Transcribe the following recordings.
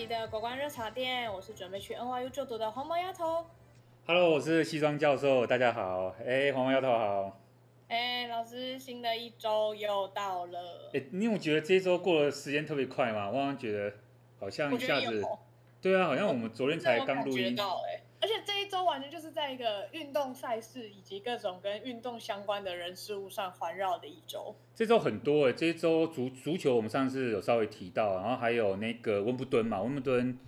集的国光热茶店，我是准备去 NYU 就读的黄毛丫头。Hello，我是西装教授，大家好。哎、欸，黄毛丫头好。哎、欸，老师，新的一周又到了。哎、欸，你有觉得这一周过的时间特别快吗？我好像觉得好像一下子。对啊，好像我们昨天才刚录音。而且这一周完全就是在一个运动赛事以及各种跟运动相关的人事物上环绕的一周。这周很多哎、欸，这一周足足球我们上次有稍微提到，然后还有那个温布敦嘛，温布敦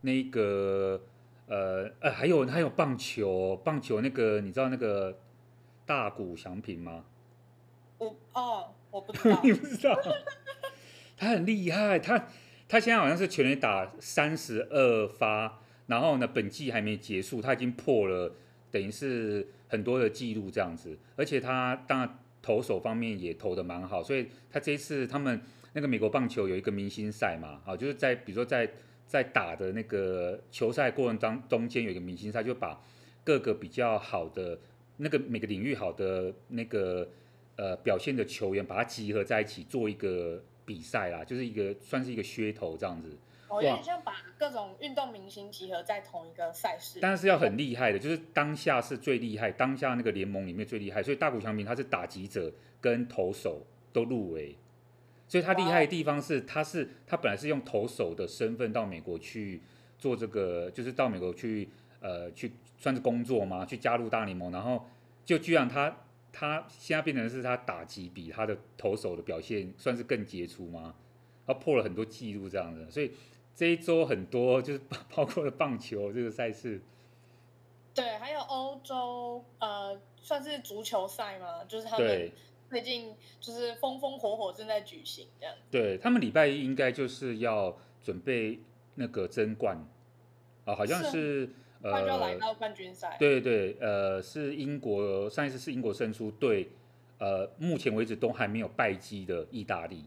那个呃呃，还有还有棒球，棒球那个你知道那个大谷翔平吗？我哦，我不知道，你不知道？他很厉害，他他现在好像是全垒打三十二发。然后呢，本季还没结束，他已经破了，等于是很多的记录这样子。而且他当然投手方面也投得蛮好，所以他这一次他们那个美国棒球有一个明星赛嘛，啊，就是在比如说在在打的那个球赛过程当中间有一个明星赛，就把各个比较好的那个每个领域好的那个呃表现的球员，把它集合在一起做一个比赛啦，就是一个算是一个噱头这样子。哦，有点像把各种运动明星集合在同一个赛事，但是要很厉害的，就是当下是最厉害，当下那个联盟里面最厉害，所以大谷翔平他是打击者跟投手都入围，所以他厉害的地方是，他是他本来是用投手的身份到美国去做这个，就是到美国去呃去算是工作嘛，去加入大联盟，然后就居然他他现在变成是他打击比他的投手的表现算是更杰出吗？他破了很多记录这样子，所以。这一周很多，就是 包括了棒球这个赛事，对，还有欧洲，呃，算是足球赛嘛，就是他们最近就是风风火火正在举行这样。对，他们礼拜一应该就是要准备那个争冠啊、呃，好像是，是呃，就要来到冠军赛。对对，呃，是英国上一次是英国胜出对，呃，目前为止都还没有败绩的意大利。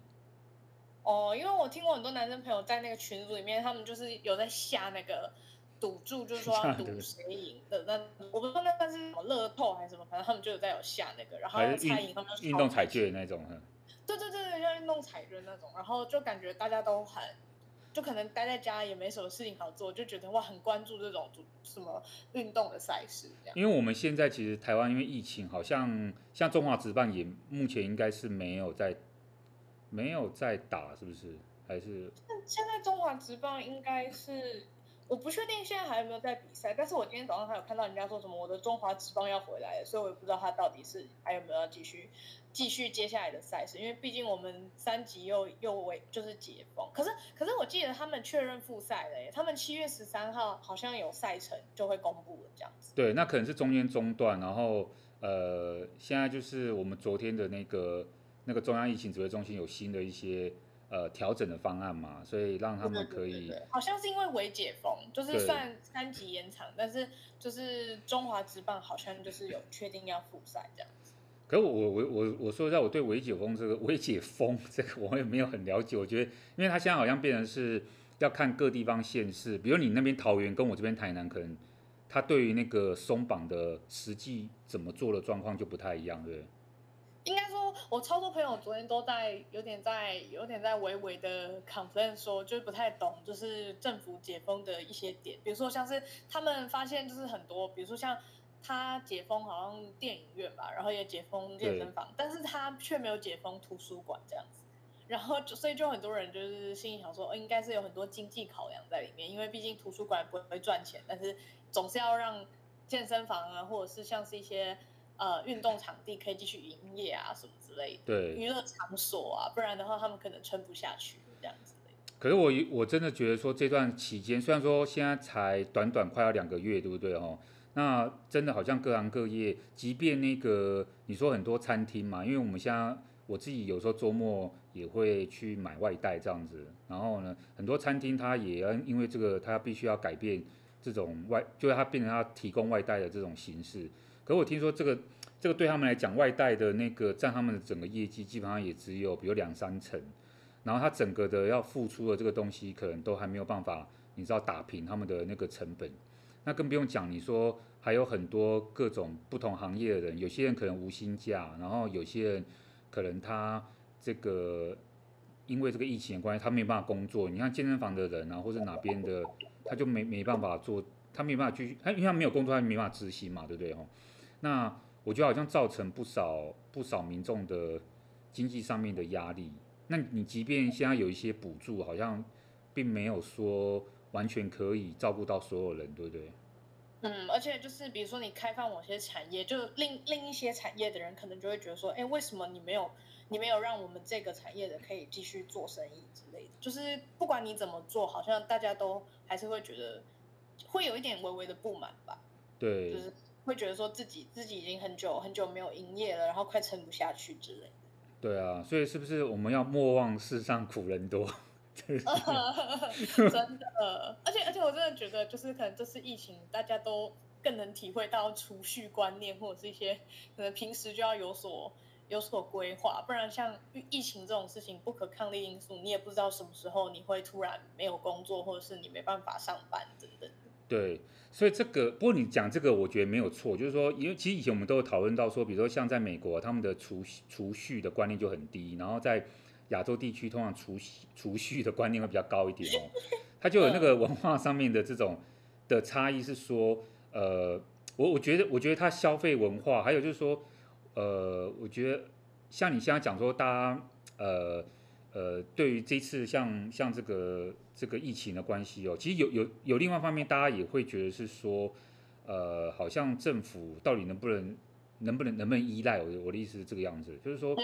哦，因为我听过很多男生朋友在那个群组里面，他们就是有在下那个赌注，就是说要赌谁赢的。那我不知道那算是什么乐透还是什么，反正他们就有在有下那个，然后猜赢他们就运动彩券那种。对对对对，像运动彩券那种，然后就感觉大家都很，就可能待在家也没什么事情好做，就觉得哇很关注这种什么运动的赛事这样。因为我们现在其实台湾因为疫情，好像像中华职棒也目前应该是没有在。没有在打，是不是？还是？现在中华职棒应该是，我不确定现在还有没有在比赛。但是我今天早上还有看到人家说什么，我的中华职棒要回来了，所以我也不知道他到底是还有没有要继续继续接下来的赛事。因为毕竟我们三级又又为就是解封，可是可是我记得他们确认复赛了耶，他们七月十三号好像有赛程就会公布了这样子。对，那可能是中间中断，然后呃，现在就是我们昨天的那个。那个中央疫情指挥中心有新的一些呃调整的方案嘛，所以让他们可以，对对对对，好像是因为微解封，就是算三级延长，但是就是中华职棒好像就是有确定要复赛这样子。可是我我我我我说一下，我对微解封这个微解封这个我也没有很了解，我觉得因为他现在好像变成是要看各地方县市，比如你那边桃园跟我这边台南，可能他对于那个松绑的实际怎么做的状况就不太一样，对。应该说，我超多朋友昨天都在有点在有点在微微的 complain 说，就是不太懂，就是政府解封的一些点，比如说像是他们发现就是很多，比如说像他解封好像电影院吧，然后也解封健身房，但是他却没有解封图书馆这样子，然后就所以就很多人就是心里想说，哦，应该是有很多经济考量在里面，因为毕竟图书馆不会赚钱，但是总是要让健身房啊，或者是像是一些。呃，运动场地可以继续营业啊，什么之类的。对，娱乐场所啊，不然的话他们可能撑不下去这样子。可是我我真的觉得说这段期间，虽然说现在才短短快要两个月，对不对哦？那真的好像各行各业，即便那个你说很多餐厅嘛，因为我们现在我自己有时候周末也会去买外带这样子，然后呢，很多餐厅它也要因为这个，它必须要改变这种外，就是它变成它提供外带的这种形式。可我听说这个，这个对他们来讲，外带的那个占他们的整个业绩基本上也只有比如两三成，然后他整个的要付出的这个东西，可能都还没有办法，你知道打平他们的那个成本。那更不用讲，你说还有很多各种不同行业的人，有些人可能无薪假，然后有些人可能他这个因为这个疫情的关系，他没办法工作。你看健身房的人啊，或者哪边的，他就没没办法做，他没办法继续，他因为他没有工作，他没办法执行嘛，对不对？那我觉得好像造成不少不少民众的经济上面的压力。那你即便现在有一些补助，好像并没有说完全可以照顾到所有人，对不对？嗯，而且就是比如说你开放某些产业，就另另一些产业的人可能就会觉得说，哎，为什么你没有你没有让我们这个产业的可以继续做生意之类的？就是不管你怎么做，好像大家都还是会觉得会有一点微微的不满吧？对，就是会觉得说自己自己已经很久很久没有营业了，然后快撑不下去之类的。对啊，所以是不是我们要莫忘世上苦人多？真的，而且而且我真的觉得，就是可能这次疫情，大家都更能体会到储蓄观念，或者是一些可能平时就要有所有所规划，不然像疫情这种事情，不可抗力因素，你也不知道什么时候你会突然没有工作，或者是你没办法上班等等。对，所以这个，不过你讲这个，我觉得没有错，就是说，因为其实以前我们都有讨论到说，比如说像在美国，他们的储储蓄的观念就很低，然后在亚洲地区，通常储蓄储蓄的观念会比较高一点哦。它就有那个文化上面的这种的差异，是说，呃，我我觉得，我觉得它消费文化，还有就是说，呃，我觉得像你现在讲说，大家，呃。呃，对于这次像像这个这个疫情的关系哦，其实有有有另外一方面，大家也会觉得是说，呃，好像政府到底能不能能不能能不能依赖？我我的意思是这个样子，就是说，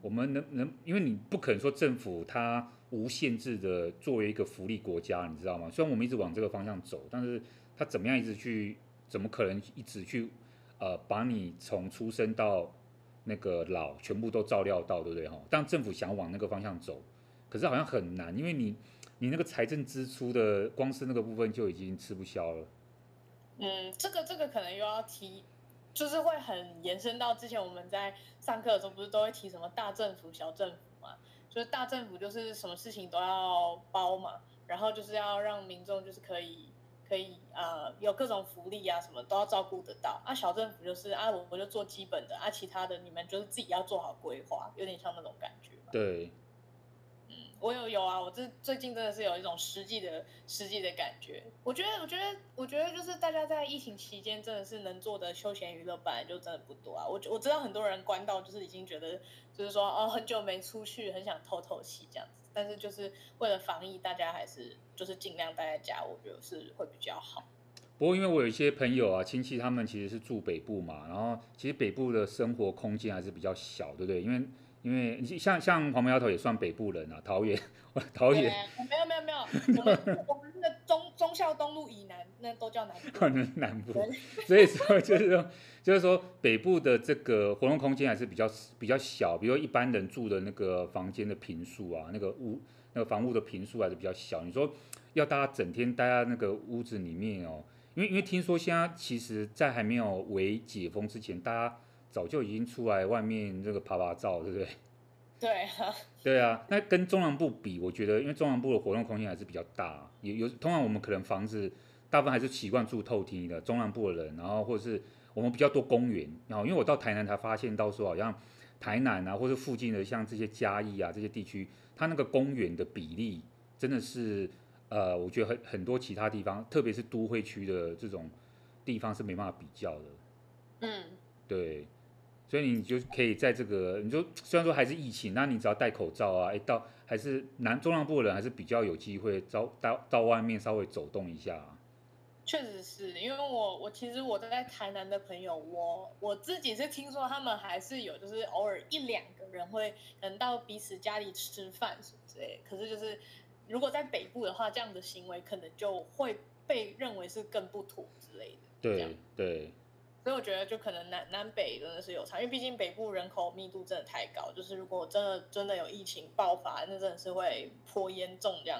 我们能能，因为你不可能说政府它无限制的作为一个福利国家，你知道吗？虽然我们一直往这个方向走，但是它怎么样一直去，怎么可能一直去呃把你从出生到那个老全部都照料到，对不对哈？当政府想往那个方向走，可是好像很难，因为你你那个财政支出的光是那个部分就已经吃不消了。嗯，这个这个可能又要提，就是会很延伸到之前我们在上课的时候，不是都会提什么大政府、小政府嘛？就是大政府就是什么事情都要包嘛，然后就是要让民众就是可以。可以啊，有各种福利啊，什么都要照顾得到啊。小政府就是啊，我我就做基本的啊，其他的你们就是自己要做好规划，有点像那种感觉。对，嗯，我有有啊，我这最近真的是有一种实际的实际的感觉。我觉得，我觉得，我觉得就是大家在疫情期间真的是能做的休闲娱乐本来就真的不多啊。我我知道很多人关到就是已经觉得就是说哦，很久没出去，很想透透气这样子。但是就是为了防疫，大家还是就是尽量待在家，我觉得是会比较好。不过因为我有一些朋友啊，亲戚他们其实是住北部嘛，然后其实北部的生活空间还是比较小，对不对？因为因为像像黄毛丫头也算北部人啊，桃园，桃园。没有没有没有，我们我们那个忠忠孝东路以南，那都叫南部。可能南部，所以说就是说。就是说，北部的这个活动空间还是比较比较小，比如说一般人住的那个房间的平数啊，那个屋那个房屋的平数还是比较小。你说要大家整天待在那个屋子里面哦，因为因为听说现在其实，在还没有微解封之前，大家早就已经出来外面这个趴趴走，对不对？对啊。对啊，那跟中南部比，我觉得因为中南部的活动空间还是比较大，有有通常我们可能房子大部分还是习惯住透厅的，中南部的人，然后或者是。我们比较多公园，然后因为我到台南才发现，到时候好像台南啊，或者附近的像这些嘉义啊这些地区，它那个公园的比例真的是，呃，我觉得很很多其他地方，特别是都会区的这种地方是没办法比较的。嗯，对，所以你就可以在这个，你就虽然说还是疫情，那你只要戴口罩啊，哎，到还是南中南部的人还是比较有机会到到到外面稍微走动一下啊。确实是因为我我其实我在台南的朋友，我我自己是听说他们还是有，就是偶尔一两个人会能到彼此家里吃饭什么之类。可是就是如果在北部的话，这样的行为可能就会被认为是更不妥之类的。对对。所以我觉得就可能南南北真的是有差，因为毕竟北部人口密度真的太高，就是如果真的真的有疫情爆发，那真的是会颇严重这样。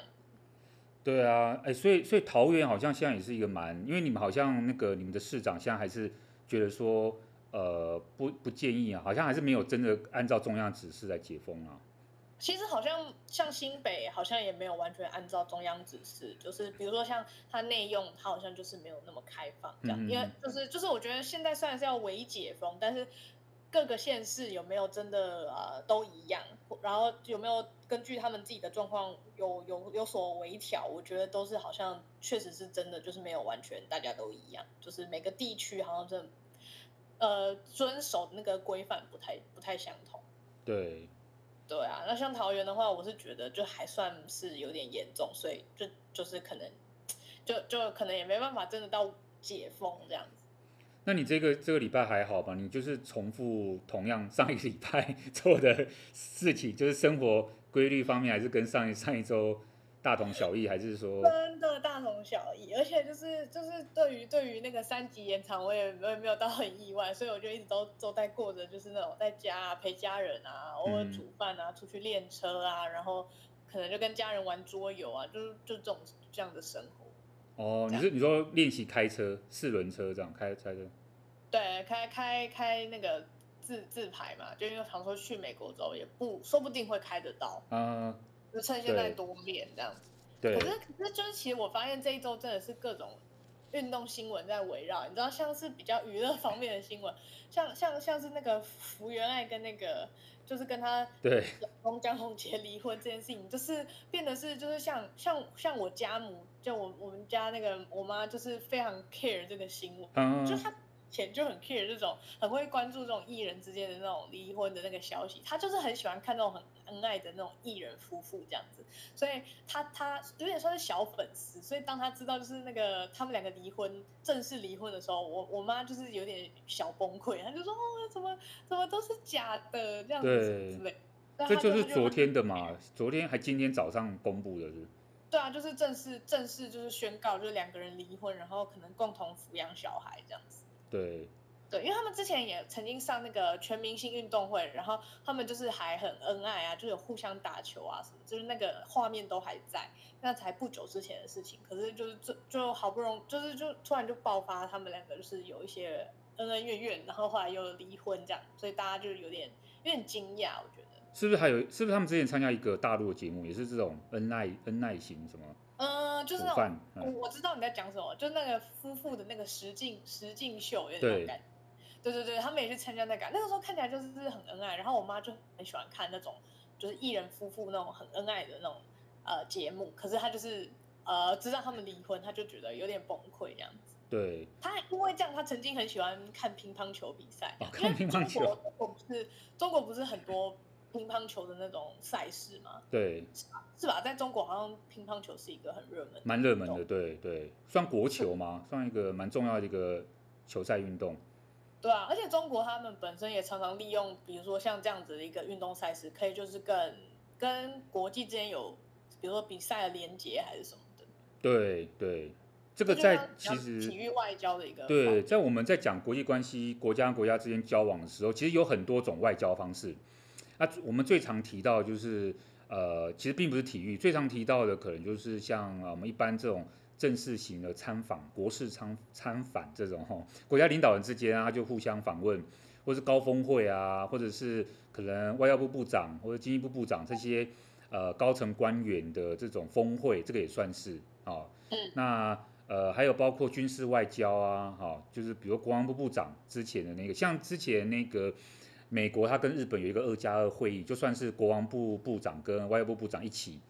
对啊，哎、所以所以桃园好像现在也是一个蛮，因为你们好像那个你们的市长现在还是觉得说，呃，不不建议啊，好像还是没有真的按照中央指示来解封啊。其实好像像新北好像也没有完全按照中央指示，就是比如说像它内用，它好像就是没有那么开放这样，嗯、因为就是就是我觉得现在虽然是要微解封，但是各个县市有没有真的呃都一样，然后有没有根据他们自己的状况有有有所微调？我觉得都是好像确实是真的，就是没有完全大家都一样，就是每个地区好像真的呃遵守那个规范不太不太相同。对，对啊，那像桃园的话，我是觉得就还算是有点严重，所以就就是可能就就可能也没办法真的到解封这样子。那你这个这个礼拜还好吧？你就是重复同样上一个礼拜 做的事情，就是生活规律方面，还是跟上一上一周大同小异，还是说真的大同小异？而且就是就是对于对于那个三级延长，我也我也没有到很意外，所以我就一直都都在过着就是那种在家啊，陪家人啊，偶尔煮饭啊，出去练车啊，然后可能就跟家人玩桌游啊，就是就这种这样的生活。哦，你是你说练习开车四轮车这样开开车？对，开开开那个自自排嘛，就因为常说去美国之后也不说不定会开得到，嗯，就趁现在多练这样子。对。可是可是就是其实我发现这一周真的是各种运动新闻在围绕，你知道像是比较娱乐方面的新闻，像像像是那个福原爱跟那个。就是跟他对老公江宏杰离婚这件事情，就是变得是就是像像像我家母，就我我们家那个我妈就是非常 care 这个新闻，嗯，就她。前就很 care 这种，很会关注这种艺人之间的那种离婚的那个消息，他就是很喜欢看那种很恩爱的那种艺人夫妇这样子，所以他他有点算是小粉丝，所以当他知道就是那个他们两个离婚正式离婚的时候，我我妈就是有点小崩溃，她就说哦，怎么怎么都是假的这样子之类，这就是昨天的嘛，昨天还今天早上公布的是，对啊，就是正式正式就是宣告就是两个人离婚，然后可能共同抚养小孩这样子。对，对，因为他们之前也曾经上那个全明星运动会，然后他们就是还很恩爱啊，就有互相打球啊什么，就是那个画面都还在，那才不久之前的事情。可是就是就就好不容易，就是就突然就爆发，他们两个就是有一些恩恩怨怨，然后后来又离婚这样，所以大家就有点有点惊讶，我觉得。是不是还有？是不是他们之前参加一个大陆的节目，也是这种恩爱恩爱型什么？嗯，就是那种，嗯、我知道你在讲什么，就那个夫妇的那个实境实境秀有点感觉，对对对，他们也去参加那个，那个时候看起来就是很恩爱，然后我妈就很喜欢看那种就是艺人夫妇那种很恩爱的那种呃节目，可是她就是呃知道他们离婚，她就觉得有点崩溃这样子。对，她因为这样，她曾经很喜欢看乒乓球比赛，哦、看乒乓球，中国不是中国不是很多。乒乓球的那种赛事吗？对，是吧？在中国好像乒乓球是一个很热门，蛮热门的，对对，算国球吗？算一个蛮重要的一个球赛运动。对啊，而且中国他们本身也常常利用，比如说像这样子的一个运动赛事，可以就是跟跟国际之间有，比如说比赛的连接还是什么的。对对，这个在其实体育外交的一个对，在我们在讲国际关系、国家跟国家之间交往的时候，其实有很多种外交方式。那、啊、我们最常提到就是，呃，其实并不是体育，最常提到的可能就是像我们一般这种正式型的参访、国事参参访这种哈，国家领导人之间啊就互相访问，或是高峰会啊，或者是可能外交部部长或者经济部部长这些呃高层官员的这种峰会，这个也算是啊。嗯。那呃还有包括军事外交啊，哈，就是比如国防部部长之前的那个，像之前那个。美国他跟日本有一个二加二会议，就算是国防部部长跟外交部部长一起，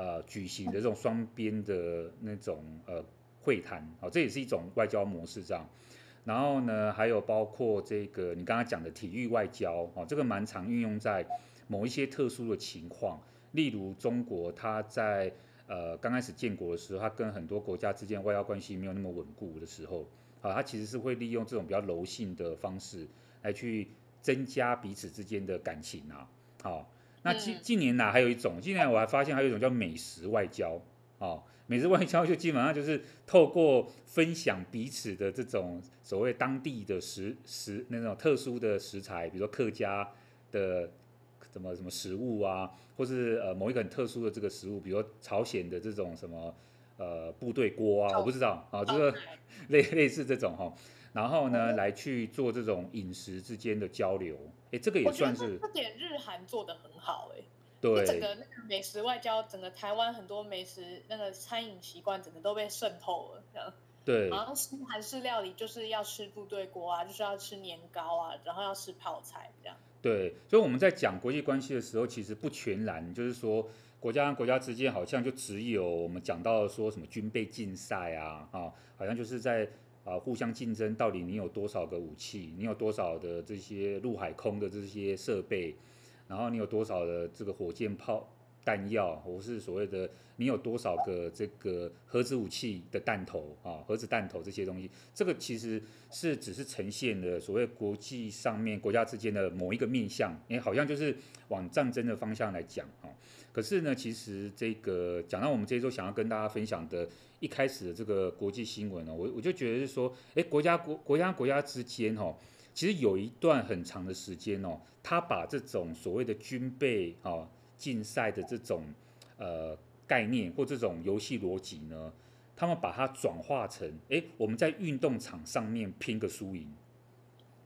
呃举行的这种双边的那种呃会谈，哦，这也是一种外交模式这样。然后呢，还有包括这个你刚刚讲的体育外交，哦，这个蛮常运用在某一些特殊的情况，例如中国他在呃刚开始建国的时候，他跟很多国家之间外交关系没有那么稳固的时候，啊，他其实是会利用这种比较柔性的方式来去。增加彼此之间的感情啊，好、那近近年来还有一种，近年来我还发现还有一种叫美食外交，哦，美食外交就基本上就是透过分享彼此的这种所谓当地的食食那种特殊的食材，比如说客家的什么什么食物啊，或是呃某一个很特殊的这个食物，比如说朝鲜的这种什么呃部队锅啊，我不知道啊，这个类类似这种哈。哦然后呢，来去做这种饮食之间的交流，哎，这个也算是。这点日韩做的很好，哎，对，整个那个美食外交，整个台湾很多美食那个餐饮习惯，整个都被渗透了，这样。对，好像吃韩式料理就是要吃部队锅啊，就是要吃年糕啊，然后要吃泡菜这样。对，所以我们在讲国际关系的时候，其实不全然就是说国家跟国家之间好像就只有我们讲到说什么军备竞赛啊啊，好像就是在啊互相竞争，到底你有多少个武器，你有多少的这些陆海空的这些设备，然后你有多少的这个火箭炮。弹药，或是所谓的你有多少个这个核子武器的弹头啊，核子弹头这些东西，这个其实是只是呈现了所谓国际上面国家之间的某一个面向，哎，好像就是往战争的方向来讲啊。可是呢，其实这个讲到我们这一周想要跟大家分享的，一开始的这个国际新闻呢，我我就觉得是说，哎，国家国国家国家之间哈，其实有一段很长的时间哦，他把这种所谓的军备啊。竞赛的这种呃概念或这种游戏逻辑呢，他们把它转化成，哎，我们在运动场上面拼个输赢。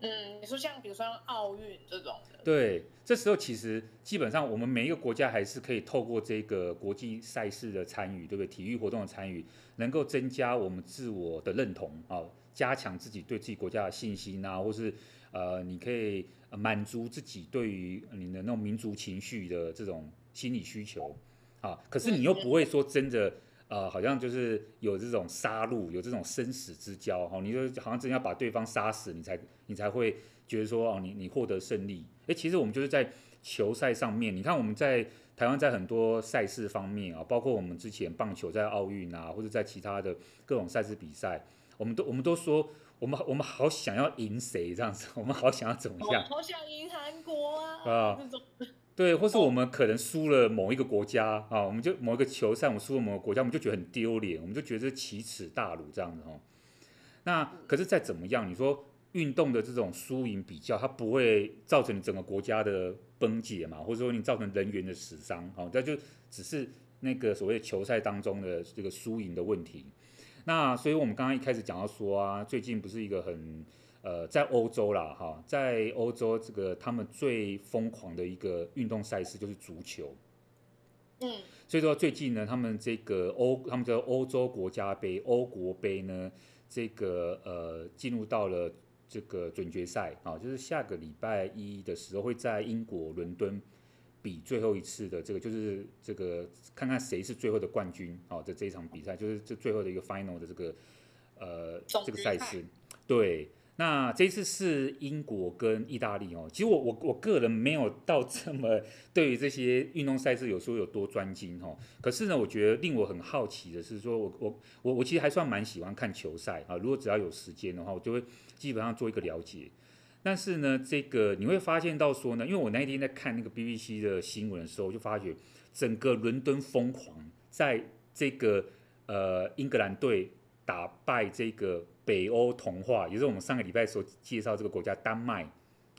嗯，你说像比如说像奥运这种的。对，这时候其实基本上我们每一个国家还是可以透过这个国际赛事的参与，对不对？体育活动的参与，能够增加我们自我的认同啊，加强自己对自己国家的信心啊，或是呃，你可以。满足自己对于你的那种民族情绪的这种心理需求，啊，可是你又不会说真的，呃，好像就是有这种杀戮，有这种生死之交，哈，你就好像真的要把对方杀死，你才你才会觉得说，哦，你你获得胜利。诶，其实我们就是在球赛上面，你看我们在台湾在很多赛事方面啊，包括我们之前棒球在奥运啊，或者在其他的各种赛事比赛，我们都我们都说。我们我们好想要赢谁这样子，我们好想要怎么样？好想赢韩国啊！啊，对，或是我们可能输了某一个国家啊，我们就某一个球赛，我们输了某个国家，我们就觉得很丢脸，我们就觉得是奇耻大辱这样子哦。那可是再怎么样，你说运动的这种输赢比较，它不会造成你整个国家的崩解嘛，或者说你造成人员的死伤啊，那就只是那个所谓球赛当中的这个输赢的问题。那所以，我们刚刚一开始讲到说啊，最近不是一个很呃，在欧洲啦，哈，在欧洲这个他们最疯狂的一个运动赛事就是足球。嗯，所以说最近呢，他们这个欧，他们叫欧洲国家杯、欧国杯呢，这个呃，进入到了这个准决赛啊，就是下个礼拜一的时候会在英国伦敦。比最后一次的这个就是这个看看谁是最后的冠军哦，这这一场比赛就是这最后的一个 final 的这个呃这个赛事，对，那这一次是英国跟意大利哦，其实我我我个人没有到这么对于这些运动赛事有时候有多专精哦，可是呢，我觉得令我很好奇的是说我我我我其实还算蛮喜欢看球赛啊，如果只要有时间的话，我就会基本上做一个了解。但是呢，这个你会发现到说呢，因为我那一天在看那个 BBC 的新闻的时候，就发觉整个伦敦疯狂，在这个呃英格兰队打败这个北欧童话，也是我们上个礼拜所介绍这个国家丹麦，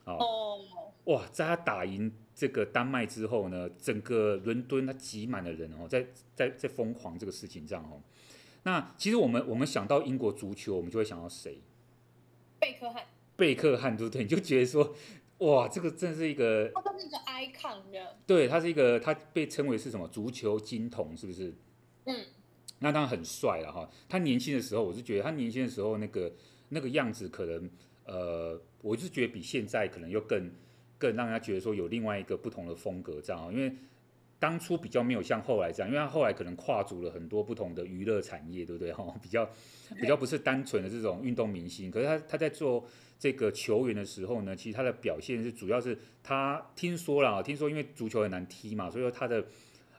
哦，哇，在他打赢这个丹麦之后呢，整个伦敦他挤满了人哦，在在在疯狂这个事情上哦。那其实我们我们想到英国足球，我们就会想到谁？贝克汉。贝克汉，对不对？你就觉得说，哇，这个真是一个，他是一个 icon 的，对，他是一个，他被称为是什么足球金童，是不是？嗯，那当然很帅了哈。他年轻的时候，我是觉得他年轻的时候那个那个样子，可能呃，我是觉得比现在可能又更更让人家觉得说有另外一个不同的风格这样，因为当初比较没有像后来这样，因为他后来可能跨足了很多不同的娱乐产业，对不对？哈，比较比较不是单纯的这种运动明星，可是他他在做。这个球员的时候呢，其实他的表现是主要是他听说了，听说因为足球很难踢嘛，所以说他的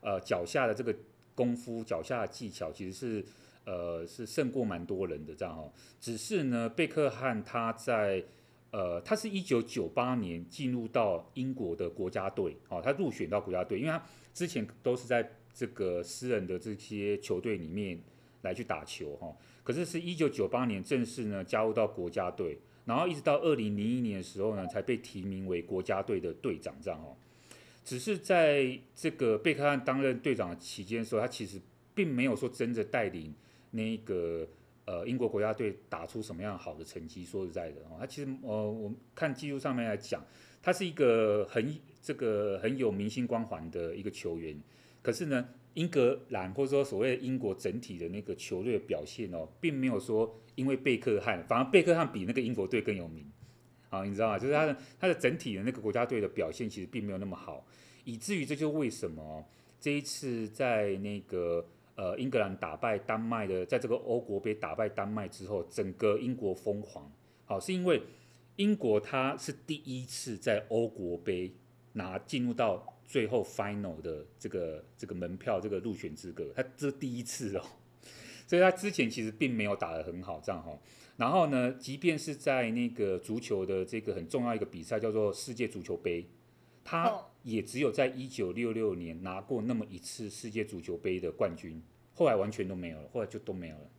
呃脚下的这个功夫、脚下的技巧其实是呃是胜过蛮多人的这样哦。只是呢，贝克汉他在呃他是一九九八年进入到英国的国家队哦，他入选到国家队，因为他之前都是在这个私人的这些球队里面来去打球哈。可是是一九九八年正式呢加入到国家队。然后一直到二零零一年的时候呢，才被提名为国家队的队长这样哦。只是在这个贝克汉担任队长的期间的时候，他其实并没有说真的带领那个呃英国国家队打出什么样好的成绩。说实在的哦，他其实呃我们看技术上面来讲，他是一个很这个很有明星光环的一个球员。可是呢，英格兰或者说所谓的英国整体的那个球队的表现哦，并没有说因为贝克汉，反而贝克汉比那个英国队更有名，啊，你知道吗？就是他的他的整体的那个国家队的表现其实并没有那么好，以至于这就是为什么这一次在那个呃英格兰打败丹麦的，在这个欧国杯打败丹麦之后，整个英国疯狂，好，是因为英国他是第一次在欧国杯拿进入到。最后 final 的这个这个门票，这个入选资格，他这是第一次哦，所以他之前其实并没有打得很好，这样哈。然后呢，即便是在那个足球的这个很重要一个比赛，叫做世界足球杯，他也只有在一九六六年拿过那么一次世界足球杯的冠军，后来完全都没有了，后来就都没有了。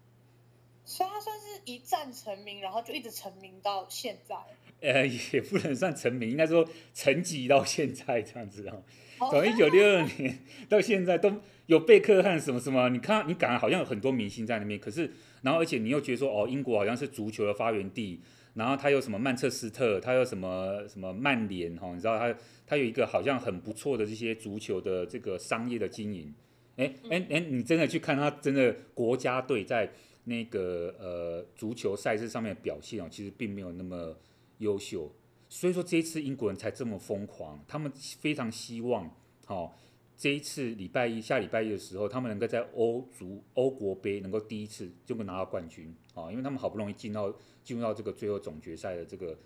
所以他算是一战成名，然后就一直成名到现在。呃，也不能算成名，应该说沉寂到现在这样子哦。从一九六二年到现在都有贝克汉什么什么，你看你感觉好像有很多明星在那边，可是然后而且你又觉得说哦，英国好像是足球的发源地，然后他有什么曼彻斯特，他有什么什么曼联哈，你知道他他有一个好像很不错的这些足球的这个商业的经营。哎哎哎，你真的去看他真的国家队在那个呃足球赛事上面的表现哦，其实并没有那么。优秀，所以说这一次英国人才这么疯狂，他们非常希望，好、哦，这一次礼拜一下礼拜一的时候，他们能够在欧足欧国杯能够第一次就能拿到冠军，啊、哦，因为他们好不容易进到进入到这个最后总决赛的这个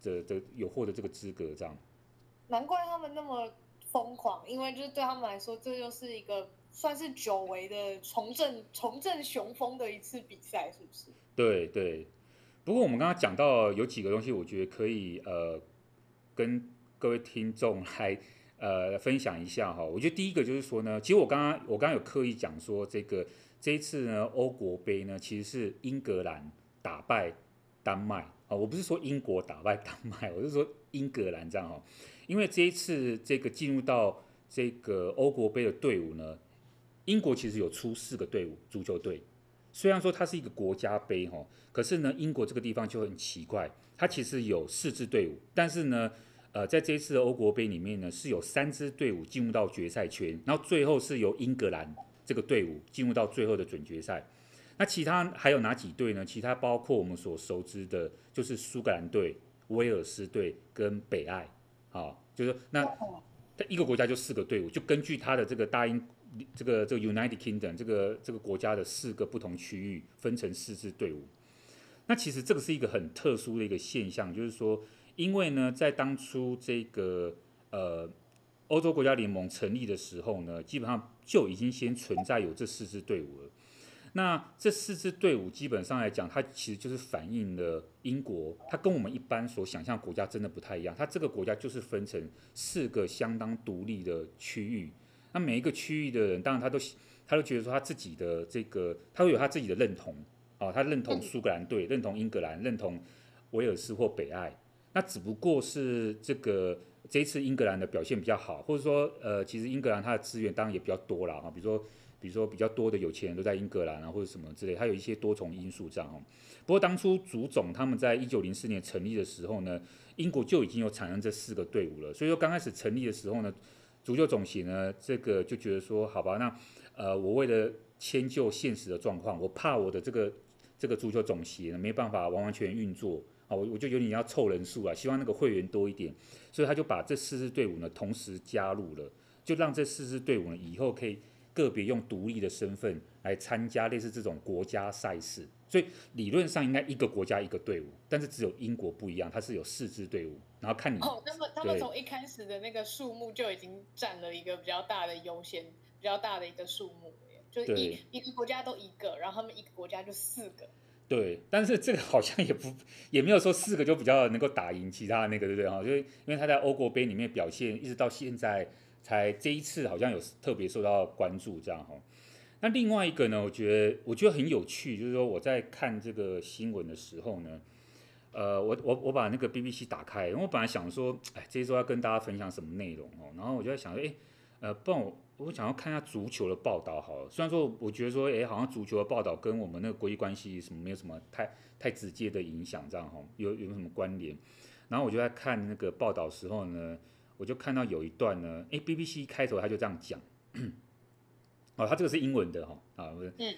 这这有获得这个资格，这样。难怪他们那么疯狂，因为就是对他们来说，这就是一个算是久违的重振重振雄风的一次比赛，是不是？对对。不过我们刚刚讲到有几个东西，我觉得可以呃跟各位听众来呃分享一下哈。我觉得第一个就是说呢，其实我刚刚我刚刚有刻意讲说，这个这一次呢欧国杯呢其实是英格兰打败丹麦啊，我不是说英国打败丹麦，我是说英格兰这样哈。因为这一次这个进入到这个欧国杯的队伍呢，英国其实有出四个队伍足球队。虽然说它是一个国家杯哈，可是呢，英国这个地方就很奇怪，它其实有四支队伍，但是呢，呃，在这一次的欧国杯里面呢，是有三支队伍进入到决赛圈，然后最后是由英格兰这个队伍进入到最后的准决赛。那其他还有哪几队呢？其他包括我们所熟知的，就是苏格兰队、威尔斯队跟北爱，好，就是那一个国家就四个队伍，就根据他的这个大英。这个这个 United Kingdom 这个这个国家的四个不同区域分成四支队伍，那其实这个是一个很特殊的一个现象，就是说，因为呢，在当初这个呃欧洲国家联盟成立的时候呢，基本上就已经先存在有这四支队伍了。那这四支队伍基本上来讲，它其实就是反映了英国，它跟我们一般所想象国家真的不太一样，它这个国家就是分成四个相当独立的区域。那每一个区域的人，当然他都他都觉得说他自己的这个，他会有他自己的认同哦，他认同苏格兰队，认同英格兰，认同威尔斯或北爱。那只不过是这个这一次英格兰的表现比较好，或者说呃，其实英格兰它的资源当然也比较多了哈，比如说比如说比较多的有钱人都在英格兰啊，或者什么之类，它有一些多重因素这样哈。不过当初足总他们在一九零四年成立的时候呢，英国就已经有产生这四个队伍了，所以说刚开始成立的时候呢。足球总协呢，这个就觉得说，好吧，那呃，我为了迁就现实的状况，我怕我的这个这个足球总协呢没办法完完全全运作啊，我我就有点要凑人数啊，希望那个会员多一点，所以他就把这四支队伍呢同时加入了，就让这四支队伍呢以后可以个别用独立的身份来参加类似这种国家赛事。所以理论上应该一个国家一个队伍，但是只有英国不一样，它是有四支队伍，然后看你哦，那么他们从一开始的那个数目就已经占了一个比较大的优先，比较大的一个数目，就是一一个国家都一个，然后他们一个国家就四个。对，但是这个好像也不也没有说四个就比较能够打赢其他的那个，对不对哈？就是因为他在欧国杯里面表现，一直到现在才这一次好像有特别受到关注，这样哈。那另外一个呢，我觉得我觉得很有趣，就是说我在看这个新闻的时候呢，呃，我我我把那个 BBC 打开，因为我本来想说，哎，这一周要跟大家分享什么内容哦，然后我就在想说，哎，呃，不然我我想要看一下足球的报道好了。虽然说我觉得说，哎，好像足球的报道跟我们那个国际关系什么没有什么太太直接的影响，这样哈，有有什么关联？然后我就在看那个报道时候呢，我就看到有一段呢，哎，BBC 开头他就这样讲。哦，它这个是英文的哈啊，不是，嗯，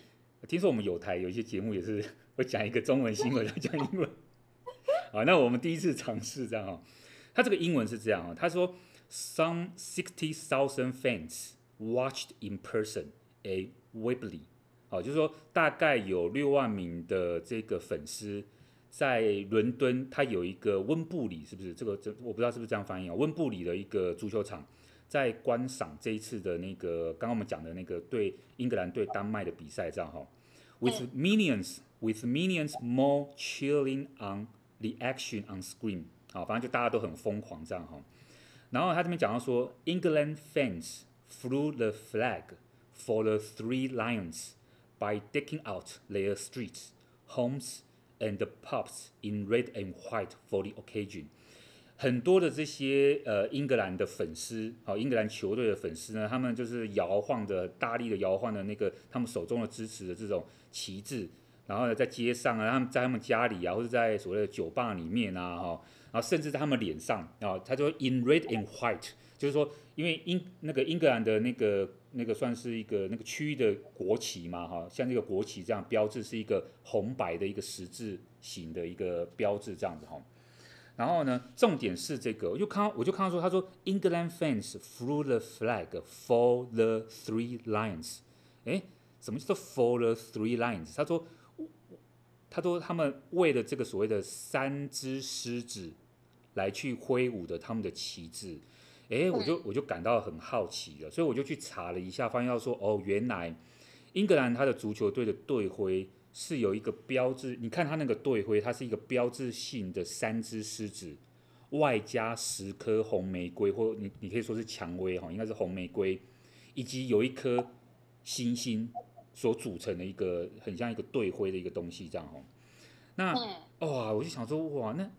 听说我们有台有一些节目也是 会讲一个中文新闻来讲英文，啊，那我们第一次尝试这样哈，他这个英文是这样啊，他说 Some sixty thousand fans watched in person at Wembley，好，就是说大概有六万名的这个粉丝。在伦敦，它有一个温布里，是不是这个？这我不知道是不是这样翻译啊？温布里的一个足球场，在观赏这一次的那个刚刚我们讲的那个对英格兰对丹麦的比赛，这样哈。With millions, with millions more cheering on the action on screen，好，反正就大家都很疯狂这样哈。然后他这边讲到说，England fans flew the flag for the three lions by decking out their streets, homes. And the pubs in red and white for the occasion， 很多的这些呃英格兰的粉丝，好，英格兰球队的粉丝呢，他们就是摇晃的，大力的摇晃的那个他们手中的支持的这种旗帜，然后呢在街上啊，他们在他们家里啊，或者在所谓的酒吧里面啊，哈，然后甚至在他们脸上啊，他就 in red and white，就是说因为英那个英格兰的那个。那个算是一个那个区域的国旗嘛，哈，像这个国旗这样标志是一个红白的一个十字形的一个标志这样子哈。然后呢，重点是这个，我就看我就看到说，他说 England fans flew the flag for the three lions。诶，什么叫做 for the three lions？他说，他说他们为了这个所谓的三只狮子来去挥舞的他们的旗帜。诶，我就我就感到很好奇了，所以我就去查了一下，发现到说，哦，原来英格兰他的足球队的队徽是有一个标志，你看它那个队徽，它是一个标志性的三只狮子，外加十颗红玫瑰，或你你可以说是蔷薇哈，应该是红玫瑰，以及有一颗星星所组成的一个很像一个队徽的一个东西这样哈。那哇，我就想说，哇，那。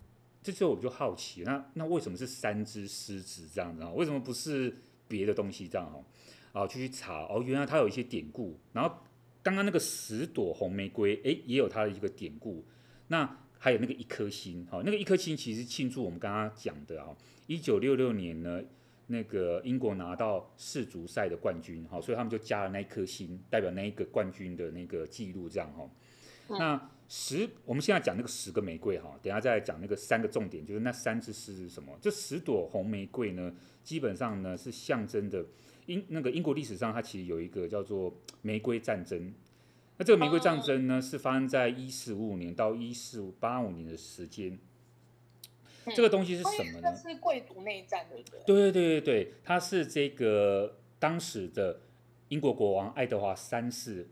这时候我就好奇，那那为什么是三只狮子这样子啊？为什么不是别的东西这样哈？啊，就去查哦，原来它有一些典故。然后刚刚那个十朵红玫瑰，诶，也有它的一个典故。那还有那个一颗星，哈，那个一颗星其实庆祝我们刚刚讲的啊，一九六六年呢，那个英国拿到世足赛的冠军，哈，所以他们就加了那一颗星，代表那一个冠军的那个记录这样哈。那十，我们现在讲那个十个玫瑰哈，等下再来讲那个三个重点，就是那三只狮子是什么？这十朵红玫瑰呢，基本上呢是象征的英那个英国历史上，它其实有一个叫做玫瑰战争。那这个玫瑰战争呢，是发生在一四五五年到一四八五年的时间。这个东西是什么呢？是贵族内战，对不对？对对对对对，它是这个当时的英国国王爱德华三世。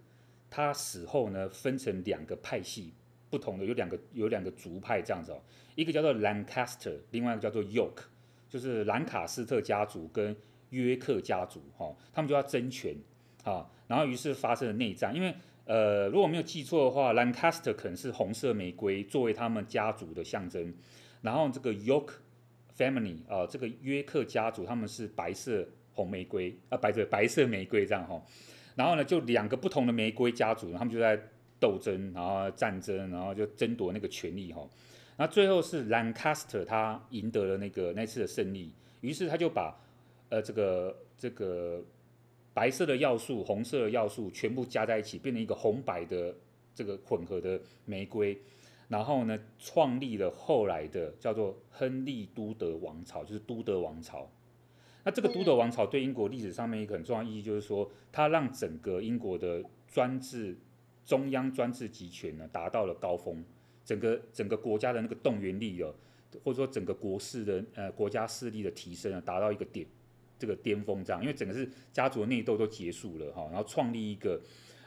他死后呢，分成两个派系，不同的有两个有两个族派这样子哦，一个叫做 Lancaster，另外一个叫做 York，就是兰卡斯特家族跟约克家族哈，他们就要争权啊，然后于是发生了内战，因为呃如果没有记错的话，Lancaster 可能是红色玫瑰作为他们家族的象征，然后这个 York family 啊，这个约克家族他们是白色红玫瑰啊，白色白色玫瑰这样哈。然后呢，就两个不同的玫瑰家族，他们就在斗争，然后战争，然后就争夺那个权力哈。然后最后是兰卡斯特他赢得了那个那次的胜利，于是他就把呃这个这个白色的要素、红色的要素全部加在一起，变成一个红白的这个混合的玫瑰。然后呢，创立了后来的叫做亨利都德王朝，就是都德王朝。那这个都德王朝对英国历史上面一个很重要意义，就是说，它让整个英国的专制中央专制集权呢达到了高峰，整个整个国家的那个动员力哦，或者说整个国势的呃国家势力的提升啊，达到一个点这个巅峰这样，因为整个是家族的内斗都结束了哈，然后创立一个。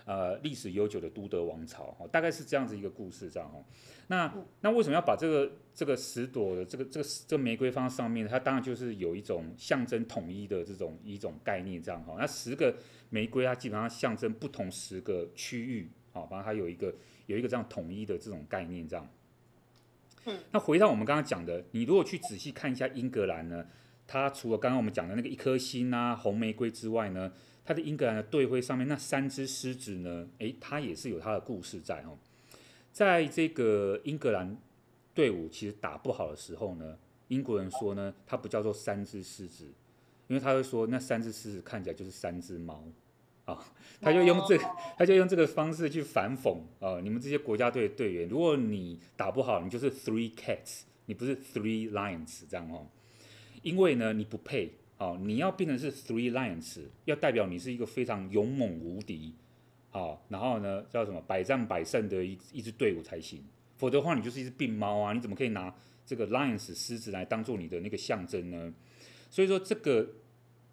呃，历史悠久的都德王朝，哈，大概是这样子一个故事，这样哈。那那为什么要把这个这个十朵的这个这个这个玫瑰放在上面？它当然就是有一种象征统一的这种一种概念，这样哈。那十个玫瑰，它基本上象征不同十个区域，啊，反正它有一个有一个这样统一的这种概念，这样。嗯。那回到我们刚刚讲的，你如果去仔细看一下英格兰呢，它除了刚刚我们讲的那个一颗星啊，红玫瑰之外呢？它的英格兰的队徽上面那三只狮子呢？诶，它也是有它的故事在哦。在这个英格兰队伍其实打不好的时候呢，英国人说呢，它不叫做三只狮子，因为他会说那三只狮子看起来就是三只猫啊，他就用这个，他就用这个方式去反讽啊，你们这些国家队的队员，如果你打不好，你就是 three cats，你不是 three lions 这样哦，因为呢你不配啊，你要变成是 three lions，要代表你是一个非常勇猛无敌啊，然后呢叫什么百战百胜的一一支队伍才行，否则的话你就是一只病猫啊，你怎么可以拿这个 lions 狮子来当做你的那个象征呢？所以说这个。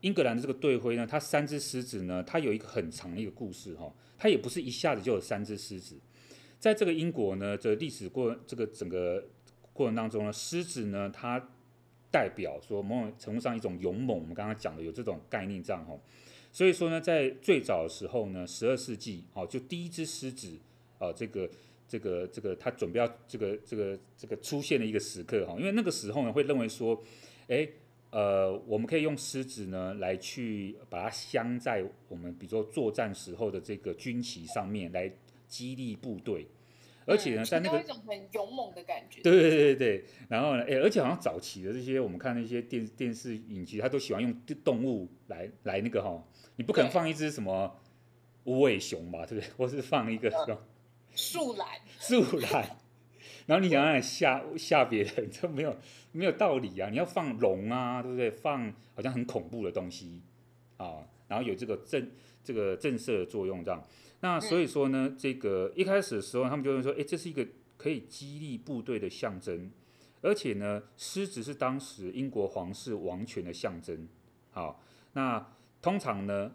英格兰的这个队徽呢，它三只狮子呢，它有一个很长的一个故事哈，它也不是一下子就有三只狮子，在这个英国呢，这历史过这个整个过程当中呢，狮子呢，它代表说某种程度上一种勇猛，我们刚刚讲的有这种概念这样哈，所以说呢，在最早的时候呢，十二世纪哦，就第一只狮子啊，这个这个这个它准备要这个这个这个出现的一个时刻哈，因为那个时候呢，会认为说，哎。呃，我们可以用狮子呢来去把它镶在我们比如说作战时候的这个军旗上面，来激励部队。而且呢，在那个一种很勇猛的感觉。对对对对，然后呢，哎，而且好像早期的这些我们看那些电电视影集，他都喜欢用动物来来那个哈，你不可能放一只什么无尾熊吧，对不对？或是放一个什么树懒。树懒。然后你想想吓吓别人，这没有没有道理啊！你要放龙啊，对不对？放好像很恐怖的东西啊，然后有这个震这个震慑的作用，这样。那所以说呢，这个一开始的时候，他们就会说，哎，这是一个可以激励部队的象征，而且呢，狮子是当时英国皇室王权的象征。好，那通常呢，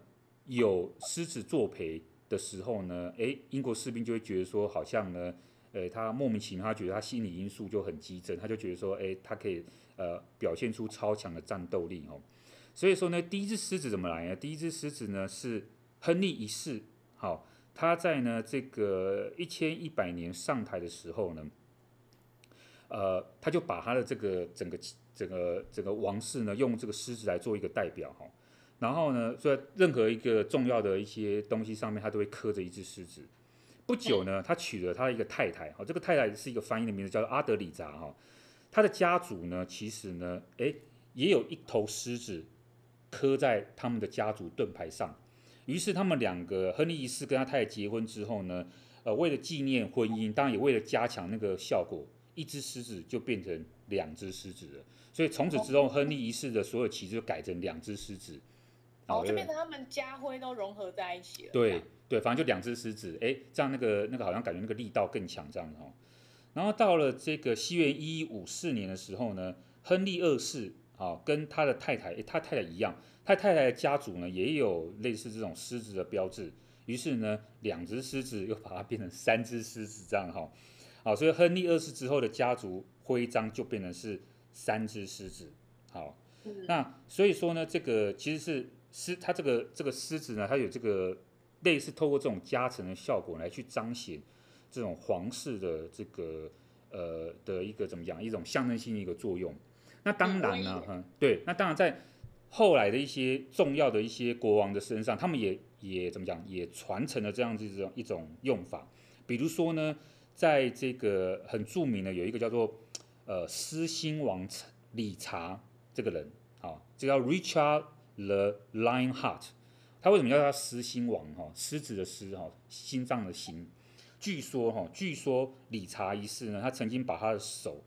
有狮子作陪的时候呢，哎，英国士兵就会觉得说，好像呢。呃，他莫名其妙，他觉得他心理因素就很激增，他就觉得说，哎，他可以呃表现出超强的战斗力哦。所以说呢，第一只狮子怎么来呢？第一只狮子呢是亨利一世，好，他在呢这个一千一百年上台的时候呢，呃，他就把他的这个整个整个整个王室呢用这个狮子来做一个代表哈。然后呢，在任何一个重要的一些东西上面，他都会刻着一只狮子。不久呢，他娶了他的一个太太，哈，这个太太是一个翻译的名字，叫做阿德里扎，哈。他的家族呢，其实呢，诶，也有一头狮子刻在他们的家族盾牌上。于是他们两个，亨利一世跟他太太结婚之后呢，呃，为了纪念婚姻，当然也为了加强那个效果，一只狮子就变成两只狮子了。所以从此之后，亨利一世的所有旗就改成两只狮子。哦，就变成他们家徽都融合在一起了。对。对，反正就两只狮子，哎，这样那个那个好像感觉那个力道更强，这样子哦。然后到了这个西元一一五四年的时候呢，亨利二世啊，跟他的太太，他太太一样，他太太的家族呢也有类似这种狮子的标志，于是呢，两只狮子又把它变成三只狮子这样哈。好，所以亨利二世之后的家族徽章就变成是三只狮子。好，那所以说呢，这个其实是狮，它这个这个狮子呢，它有这个。类似透过这种加成的效果来去彰显这种皇室的这个呃的一个怎么讲一种象征性的一个作用。那当然了，嗯，对，那当然在后来的一些重要的一些国王的身上，他们也也怎么讲也传承了这样子一种一种用法。比如说呢，在这个很著名的有一个叫做呃狮心王理查这个人，好，这叫 Richard the Lionheart。他为什么叫他狮心王？哈，狮子的狮，哈，心脏的心。据说，哈，据说理查一世呢，他曾经把他的手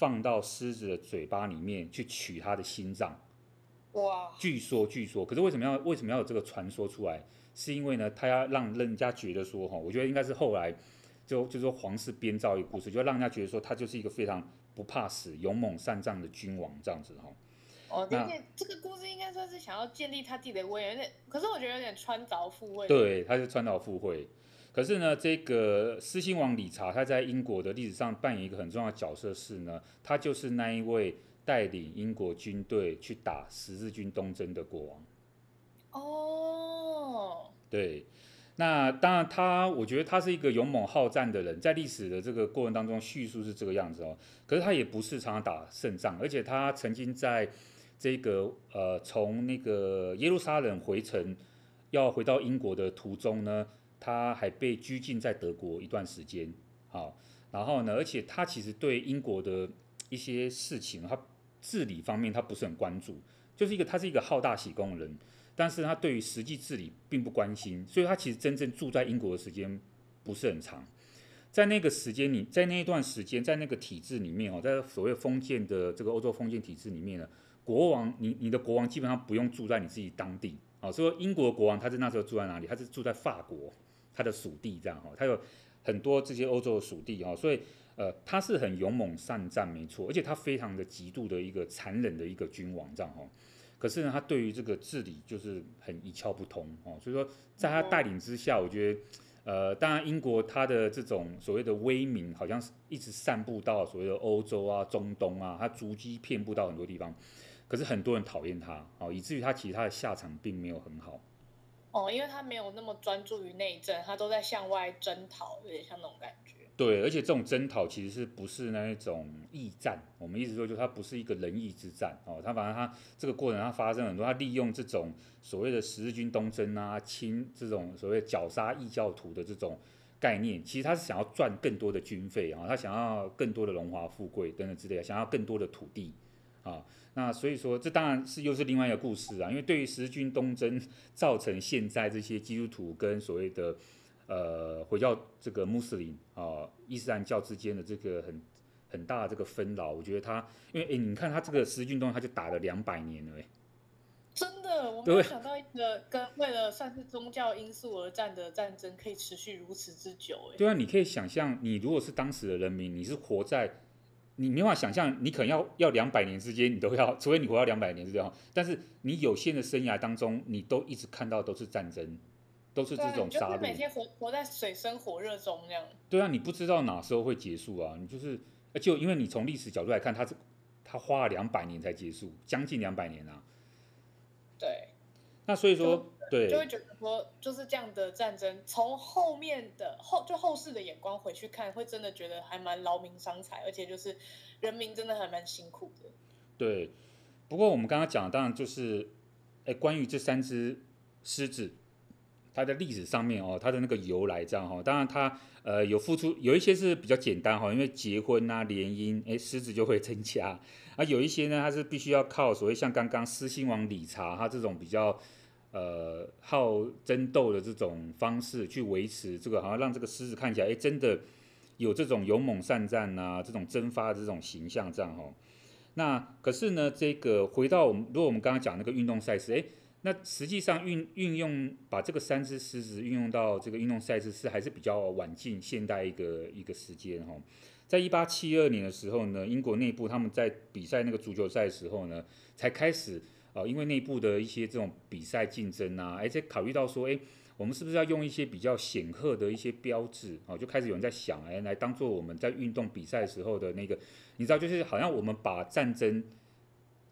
放到狮子的嘴巴里面去取它的心脏。哇！据说，据说，可是为什么要为什么要有这个传说出来？是因为呢，他要让人家觉得说，哈，我觉得应该是后来就就说皇室编造一个故事，就让人家觉得说他就是一个非常不怕死、勇猛善战的君王这样子，哈。哦，那这个故事应该算是想要建立他自己的威严，可是我觉得有点穿凿附会。对，他是穿凿附会。可是呢，这个狮心王理查他在英国的历史上扮演一个很重要的角色是呢，他就是那一位带领英国军队去打十字军东征的国王。哦，对，那当然他，我觉得他是一个勇猛好战的人，在历史的这个过程当中叙述是这个样子哦。可是他也不是常常打胜仗，而且他曾经在这个呃，从那个耶路撒冷回程，要回到英国的途中呢，他还被拘禁在德国一段时间。好，然后呢，而且他其实对英国的一些事情，他治理方面他不是很关注，就是一个他是一个好大喜功的人，但是他对于实际治理并不关心，所以他其实真正住在英国的时间不是很长。在那个时间里，在那一段时间，在那个体制里面哦，在所谓封建的这个欧洲封建体制里面呢，国王，你你的国王基本上不用住在你自己当地啊。所以英国国王他在那时候住在哪里？他是住在法国，他的属地这样哈，他有很多这些欧洲的属地哈，所以呃，他是很勇猛善战没错，而且他非常的极度的一个残忍的一个君王这样哈。可是呢，他对于这个治理就是很一窍不通哦，所以说在他带领之下，我觉得。呃，当然，英国它的这种所谓的威名，好像是一直散布到所谓的欧洲啊、中东啊，它足迹遍布到很多地方。可是很多人讨厌他，哦，以至于他其实他的下场并没有很好。哦，因为他没有那么专注于内政，他都在向外征讨，有点像那种感觉。对，而且这种征讨其实是不是那一种义战？我们意思说，就它不是一个仁义之战哦。他反正他这个过程，他发生很多，他利用这种所谓的十字军东征啊，清这种所谓绞杀异教徒的这种概念，其实他是想要赚更多的军费啊，他想要更多的荣华富贵等等之类的，想要更多的土地啊。那所以说，这当然是又是另外一个故事啊。因为对于十字军东征 造成现在这些基督徒跟所谓的。呃，回教这个穆斯林啊，伊斯兰教之间的这个很很大的这个纷扰，我觉得他，因为哎，你看他这个十字军东征，他就打了两百年了，哎，真的，我没有想到一个跟为了算是宗教因素而战的战争可以持续如此之久，哎，对啊，你可以想象，你如果是当时的人民，你是活在，你没办法想象，你可能要要两百年之间，你都要，除非你活到两百年是这样，但是你有限的生涯当中，你都一直看到都是战争。都是这种杀戮，就是每天活活在水深火热中那样。对啊，你不知道哪时候会结束啊！你就是，就因为你从历史角度来看，它是它花了两百年才结束，将近两百年啊。对。那所以说，就对，就会觉得说，就是这样的战争，从后面的后就后世的眼光回去看，会真的觉得还蛮劳民伤财，而且就是人民真的还蛮辛苦的。对。不过我们刚刚讲的，当然就是，哎，关于这三只狮子。它的历史上面哦，它的那个由来这样哈，当然它呃有付出，有一些是比较简单哈，因为结婚啊联姻，哎狮子就会增加啊，有一些呢它是必须要靠所谓像刚刚狮心王理查他这种比较呃好争斗的这种方式去维持这个，好像让这个狮子看起来哎真的有这种勇猛善战啊，这种征发的这种形象这样哈。那可是呢，这个回到我们，如果我们刚刚讲那个运动赛事，哎。那实际上运运用把这个三只狮子运用到这个运动赛事是还是比较晚近现代一个一个时间哈，在一八七二年的时候呢，英国内部他们在比赛那个足球赛的时候呢，才开始啊，因为内部的一些这种比赛竞争啊，而且考虑到说，哎，我们是不是要用一些比较显赫的一些标志啊，就开始有人在想，哎，来当做我们在运动比赛时候的那个，你知道，就是好像我们把战争。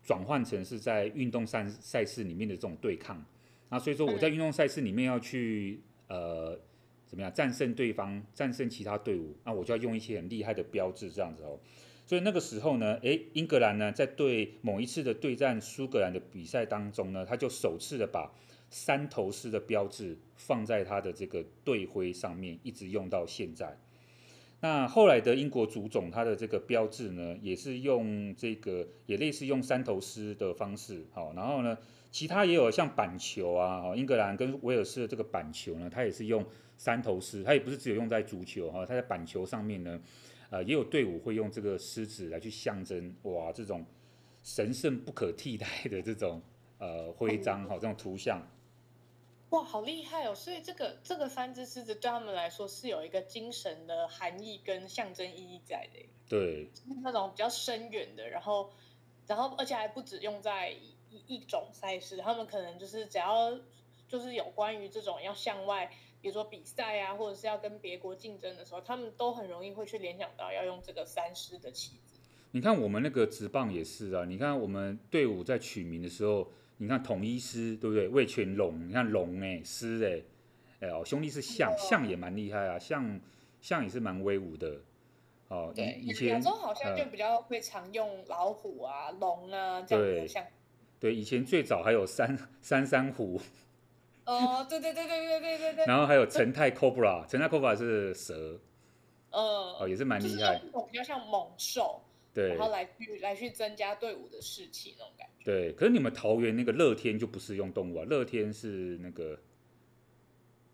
转换成是在运动赛赛事里面的这种对抗，那所以说我在运动赛事里面要去呃怎么样战胜对方，战胜其他队伍，那我就要用一些很厉害的标志这样子哦。所以那个时候呢，诶，英格兰呢在对某一次的对战苏格兰的比赛当中呢，他就首次的把三头狮的标志放在他的这个队徽上面，一直用到现在。那后来的英国足总，它的这个标志呢，也是用这个，也类似用三头狮的方式，好，然后呢，其他也有像板球啊，英格兰跟威尔士的这个板球呢，它也是用三头狮，它也不是只有用在足球哈，它在板球上面呢，呃，也有队伍会用这个狮子来去象征，哇，这种神圣不可替代的这种呃徽章哈，这种图像。哇，好厉害哦！所以这个这个三只狮子对他们来说是有一个精神的含义跟象征意义在的。对，那种比较深远的，然后然后而且还不止用在一一种赛事，他们可能就是只要就是有关于这种要向外，比如说比赛啊，或者是要跟别国竞争的时候，他们都很容易会去联想到要用这个三狮的旗子。你看我们那个职棒也是啊，你看我们队伍在取名的时候。你看统一狮对不对？魏全龙，你看龙哎，狮哎，哎哦，兄弟是象，象也蛮厉害啊，象象也是蛮威武的。哦，对，以前亚洲好像就比较会常用老虎啊、龙啊这样的象。对，以前最早还有三三山虎。哦，对对对对对对对对。然后还有成泰 Cobra，成泰 Cobra 是蛇。呃。哦，也是蛮厉害。就是比较像猛兽。对，然后来去来去增加队伍的士气那种感觉。对，可是你们桃园那个乐天就不是用动物啊，乐天是那个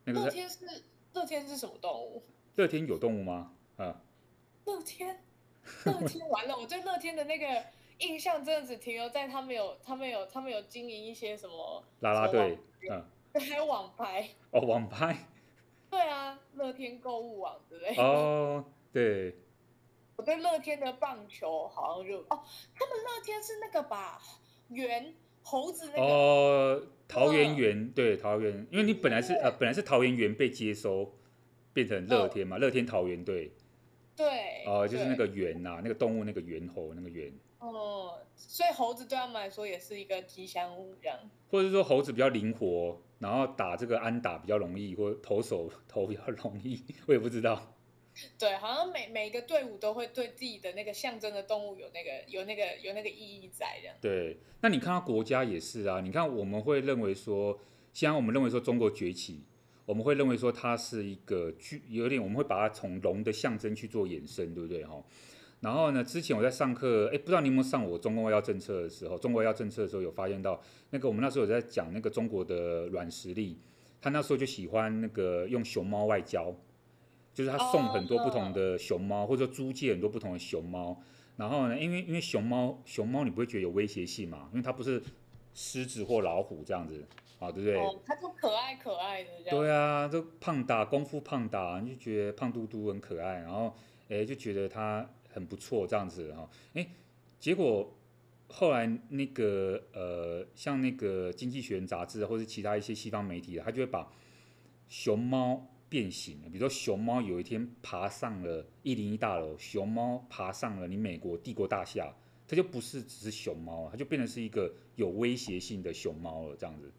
那个乐天是乐天是什么动物？乐天有动物吗？啊，乐天，乐天完了，我对乐天的那个印象真的只停留在他们有他们有他们有经营一些什么啦啦队，嗯，还有网拍。哦，网拍，对啊，乐天购物网对不对？哦，对。我对乐天的棒球好像就哦，他们乐天是那个吧，猿猴子那个？哦，桃园猿对桃园，因为你本来是呃本来是桃园猿被接收变成乐天嘛，乐、哦、天桃园队对哦、呃，就是那个猿呐、啊，那个动物那个猿猴那个猿哦，所以猴子对他们来说也是一个吉祥物这样，或者说猴子比较灵活，然后打这个安打比较容易，或投手 投比较容易，我也不知道。对，好像每每个队伍都会对自己的那个象征的动物有那个有那个有那个意义在这样。对，那你看到国家也是啊，你看我们会认为说，现在我们认为说中国崛起，我们会认为说它是一个具有点，我们会把它从龙的象征去做衍生，对不对哈？然后呢，之前我在上课，哎，不知道你有没有上我中共外交政策的时候，中国外交政策的时候有发现到，那个我们那时候有在讲那个中国的软实力，他那时候就喜欢那个用熊猫外交。就是他送很多不同的熊猫，oh, 或者说租借很多不同的熊猫，然后呢，因为因为熊猫熊猫你不会觉得有威胁性嘛？因为它不是狮子或老虎这样子啊，对不对？哦，它就可爱可爱的这样。对啊，就胖大功夫胖大，你就觉得胖嘟嘟很可爱，然后哎就觉得它很不错这样子哈。哎，结果后来那个呃，像那个《经济学人》杂志或者其他一些西方媒体，他就会把熊猫。变形了，比如说熊猫有一天爬上了一零一大楼，熊猫爬上了你美国帝国大厦，它就不是只是熊猫，它就变成是一个有威胁性的熊猫了，这样子。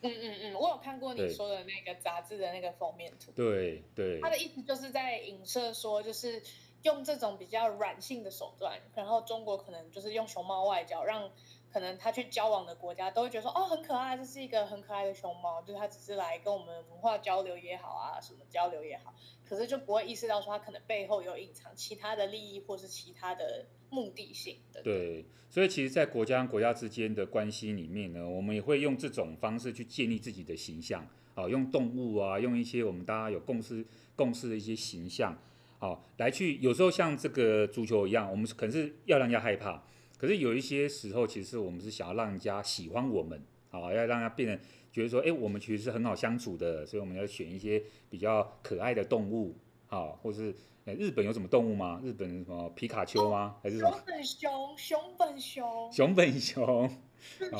嗯嗯嗯，我有看过你说的那个杂志的那个封面图。对对。他的意思就是在影射说，就是用这种比较软性的手段，然后中国可能就是用熊猫外交让。可能他去交往的国家都会觉得说，哦，很可爱，这是一个很可爱的熊猫，就是他只是来跟我们文化交流也好啊，什么交流也好，可是就不会意识到说他可能背后有隐藏其他的利益或是其他的目的性的。对，所以其实，在国家跟国家之间的关系里面呢，我们也会用这种方式去建立自己的形象，啊，用动物啊，用一些我们大家有共识共识的一些形象，啊，来去有时候像这个足球一样，我们可能是要让人家害怕。可是有一些时候，其实我们是想要让人家喜欢我们，啊，要让他变得觉得说，哎，我们其实是很好相处的，所以我们要选一些比较可爱的动物，哦，或是，日本有什么动物吗？日本什么皮卡丘吗？还是什么？熊本熊，熊本熊，熊本熊，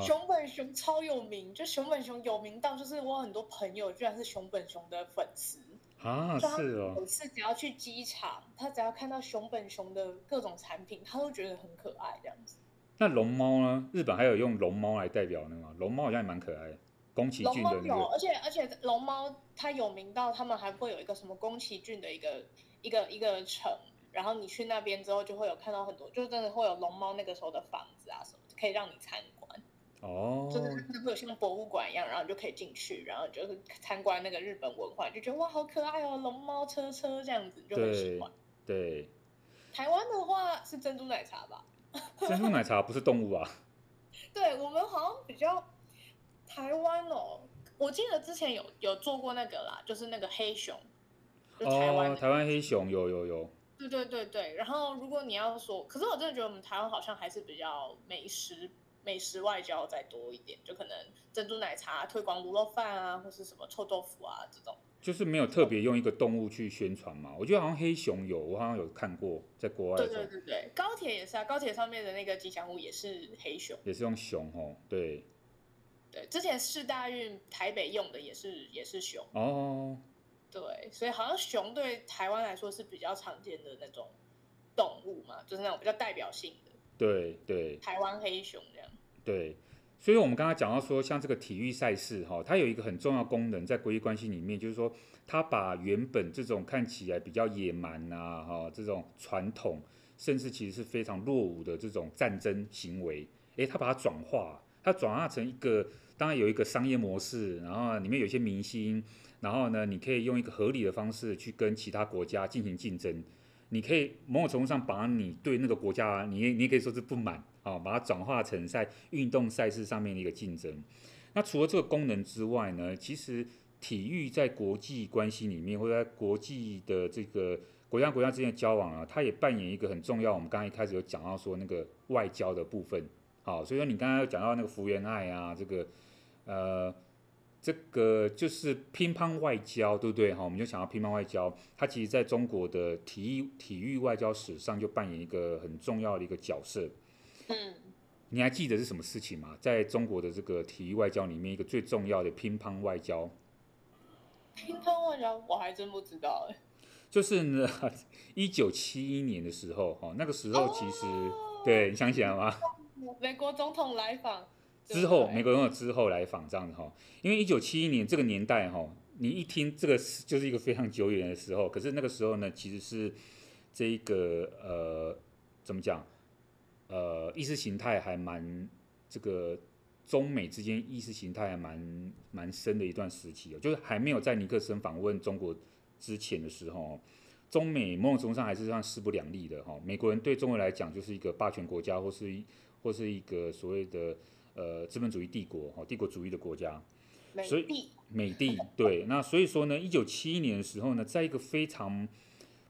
熊本熊超有名，就熊本熊有名到，就是我很多朋友居然是熊本熊的粉丝。啊，是哦。每次只要去机场，他只要看到熊本熊的各种产品，他都觉得很可爱这样子。那龙猫呢？日本还有用龙猫来代表的吗？龙猫好像也蛮可爱的，宫崎骏的那个。有，而且而且龙猫它有名到他们还会有一个什么宫崎骏的一个一个一个城，然后你去那边之后就会有看到很多，就真的会有龙猫那个时候的房子啊什么，可以让你参观。哦，就是它会有像博物馆一样，然后你就可以进去，然后就是参观那个日本文化，就觉得哇，好可爱哦，龙猫车车这样子，就很喜欢。对。台湾的话是珍珠奶茶吧？珍珠奶茶不是动物啊？对，我们好像比较台湾哦，我记得之前有有做过那个啦，就是那个黑熊，就台湾、哦、台湾黑熊有有有。对对对对，然后如果你要说，可是我真的觉得我们台湾好像还是比较美食。美食外交再多一点，就可能珍珠奶茶推广卤肉饭啊，或是什么臭豆腐啊这种，就是没有特别用一个动物去宣传嘛。我觉得好像黑熊有，我好像有看过，在国外。对对对对，高铁也是啊，高铁上面的那个吉祥物也是黑熊，也是用熊哦。对，对，之前四大运台北用的也是也是熊哦。对，所以好像熊对台湾来说是比较常见的那种动物嘛，就是那种比较代表性的。对对，台湾黑熊这样。对，所以我们刚刚讲到说，像这个体育赛事哈，它有一个很重要功能，在国际关系里面，就是说，它把原本这种看起来比较野蛮啊，哈，这种传统，甚至其实是非常落伍的这种战争行为，诶，它把它转化，它转化成一个，当然有一个商业模式，然后里面有一些明星，然后呢，你可以用一个合理的方式去跟其他国家进行竞争。你可以某种程度上把你对那个国家，你你也可以说是不满啊，把它转化成在运动赛事上面的一个竞争。那除了这个功能之外呢，其实体育在国际关系里面，或者在国际的这个国家国家之间的交往啊，它也扮演一个很重要。我们刚刚一开始有讲到说那个外交的部分，好，所以说你刚刚有讲到那个福原爱啊，这个呃。这个就是乒乓外交，对不对？哈，我们就想到乒乓外交，它其实在中国的体育体育外交史上就扮演一个很重要的一个角色。嗯，你还记得是什么事情吗？在中国的这个体育外交里面，一个最重要的乒乓外交。乒乓外交我还真不知道哎。就是呢，一九七一年的时候，哈，那个时候其实、哦、对，你想起来吗？美国总统来访。之后，美国总统之后来访这样子哈，因为一九七一年这个年代哈，你一听这个就是一个非常久远的时候，可是那个时候呢，其实是这一个呃怎么讲呃意识形态还蛮这个中美之间意识形态还蛮蛮深的一段时期，就是还没有在尼克森访问中国之前的时候，中美某种程度上还是算势不两立的哈。美国人对中国来讲就是一个霸权国家，或是一或是一个所谓的。呃，资本主义帝国哈，帝国主义的国家，所以美帝对，那所以说呢，一九七一年的时候呢，在一个非常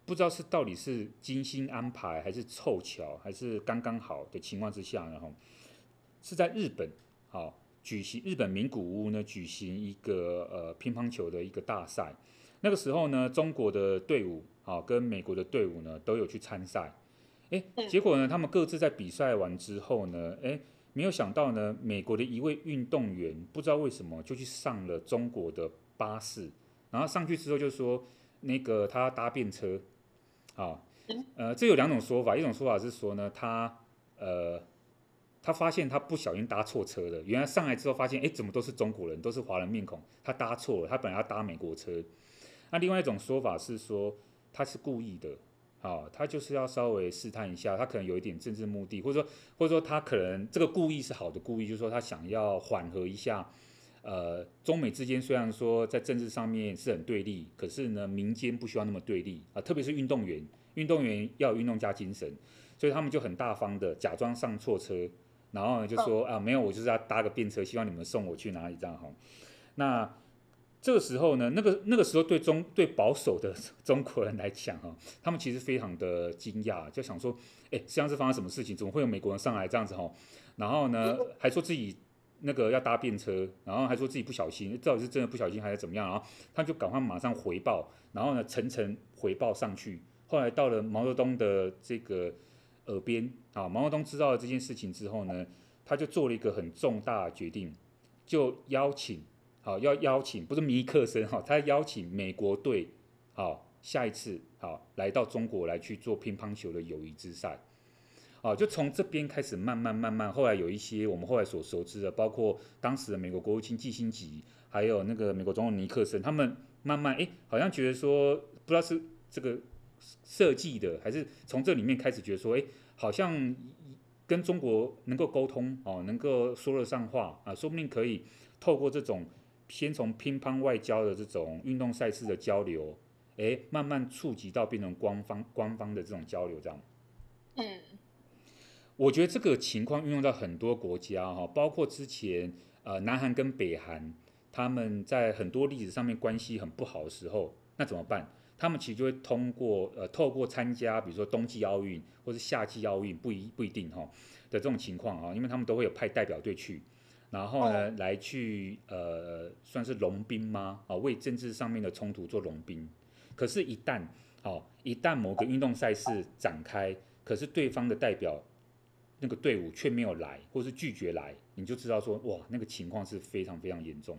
不知道是到底是精心安排还是凑巧还是刚刚好的情况之下，然后是在日本好举行日本名古屋呢举行一个呃乒乓球的一个大赛，那个时候呢，中国的队伍啊跟美国的队伍呢都有去参赛，哎，结果呢，他们各自在比赛完之后呢，哎。没有想到呢，美国的一位运动员不知道为什么就去上了中国的巴士，然后上去之后就说那个他搭便车，啊，呃，这有两种说法，一种说法是说呢，他呃他发现他不小心搭错车了，原来上来之后发现，哎，怎么都是中国人，都是华人面孔，他搭错了，他本来要搭美国车。那另外一种说法是说他是故意的。好，他就是要稍微试探一下，他可能有一点政治目的，或者说，或者说他可能这个故意是好的故意，就是说他想要缓和一下，呃，中美之间虽然说在政治上面是很对立，可是呢，民间不需要那么对立啊，特别是运动员，运动员要有运动家精神，所以他们就很大方的假装上错车，然后呢就说啊，没有，我就是要搭个便车，希望你们送我去哪里这样哈，那。这个时候呢，那个那个时候对中对保守的中国人来讲哈，他们其实非常的惊讶，就想说，哎，实际上是发生什么事情？怎么会有美国人上来这样子哈？然后呢，还说自己那个要搭便车，然后还说自己不小心，到底是真的不小心还是怎么样？然后他就赶快马上回报，然后呢层层回报上去。后来到了毛泽东的这个耳边啊，毛泽东知道了这件事情之后呢，他就做了一个很重大的决定，就邀请。好，要邀请不是尼克森哈，他邀请美国队，好，下一次好来到中国来去做乒乓球的友谊之赛，好，就从这边开始慢慢慢慢，后来有一些我们后来所熟知的，包括当时的美国国务卿季辛吉，还有那个美国总统尼克森，他们慢慢哎，好像觉得说不知道是这个设计的，还是从这里面开始觉得说，哎，好像跟中国能够沟通哦，能够说得上话啊，说不定可以透过这种。先从乒乓外交的这种运动赛事的交流，哎，慢慢触及到变成官方官方的这种交流，这样。嗯，我觉得这个情况运用到很多国家哈，包括之前呃南韩跟北韩，他们在很多历史上面关系很不好的时候，那怎么办？他们其实就会通过呃透过参加，比如说冬季奥运或是夏季奥运，不一不一定哈的这种情况啊，因为他们都会有派代表队去。然后呢，哦、来去呃，算是融冰吗？啊，为政治上面的冲突做融冰。可是，一旦哦，一旦某个运动赛事展开，可是对方的代表那个队伍却没有来，或是拒绝来，你就知道说，哇，那个情况是非常非常严重。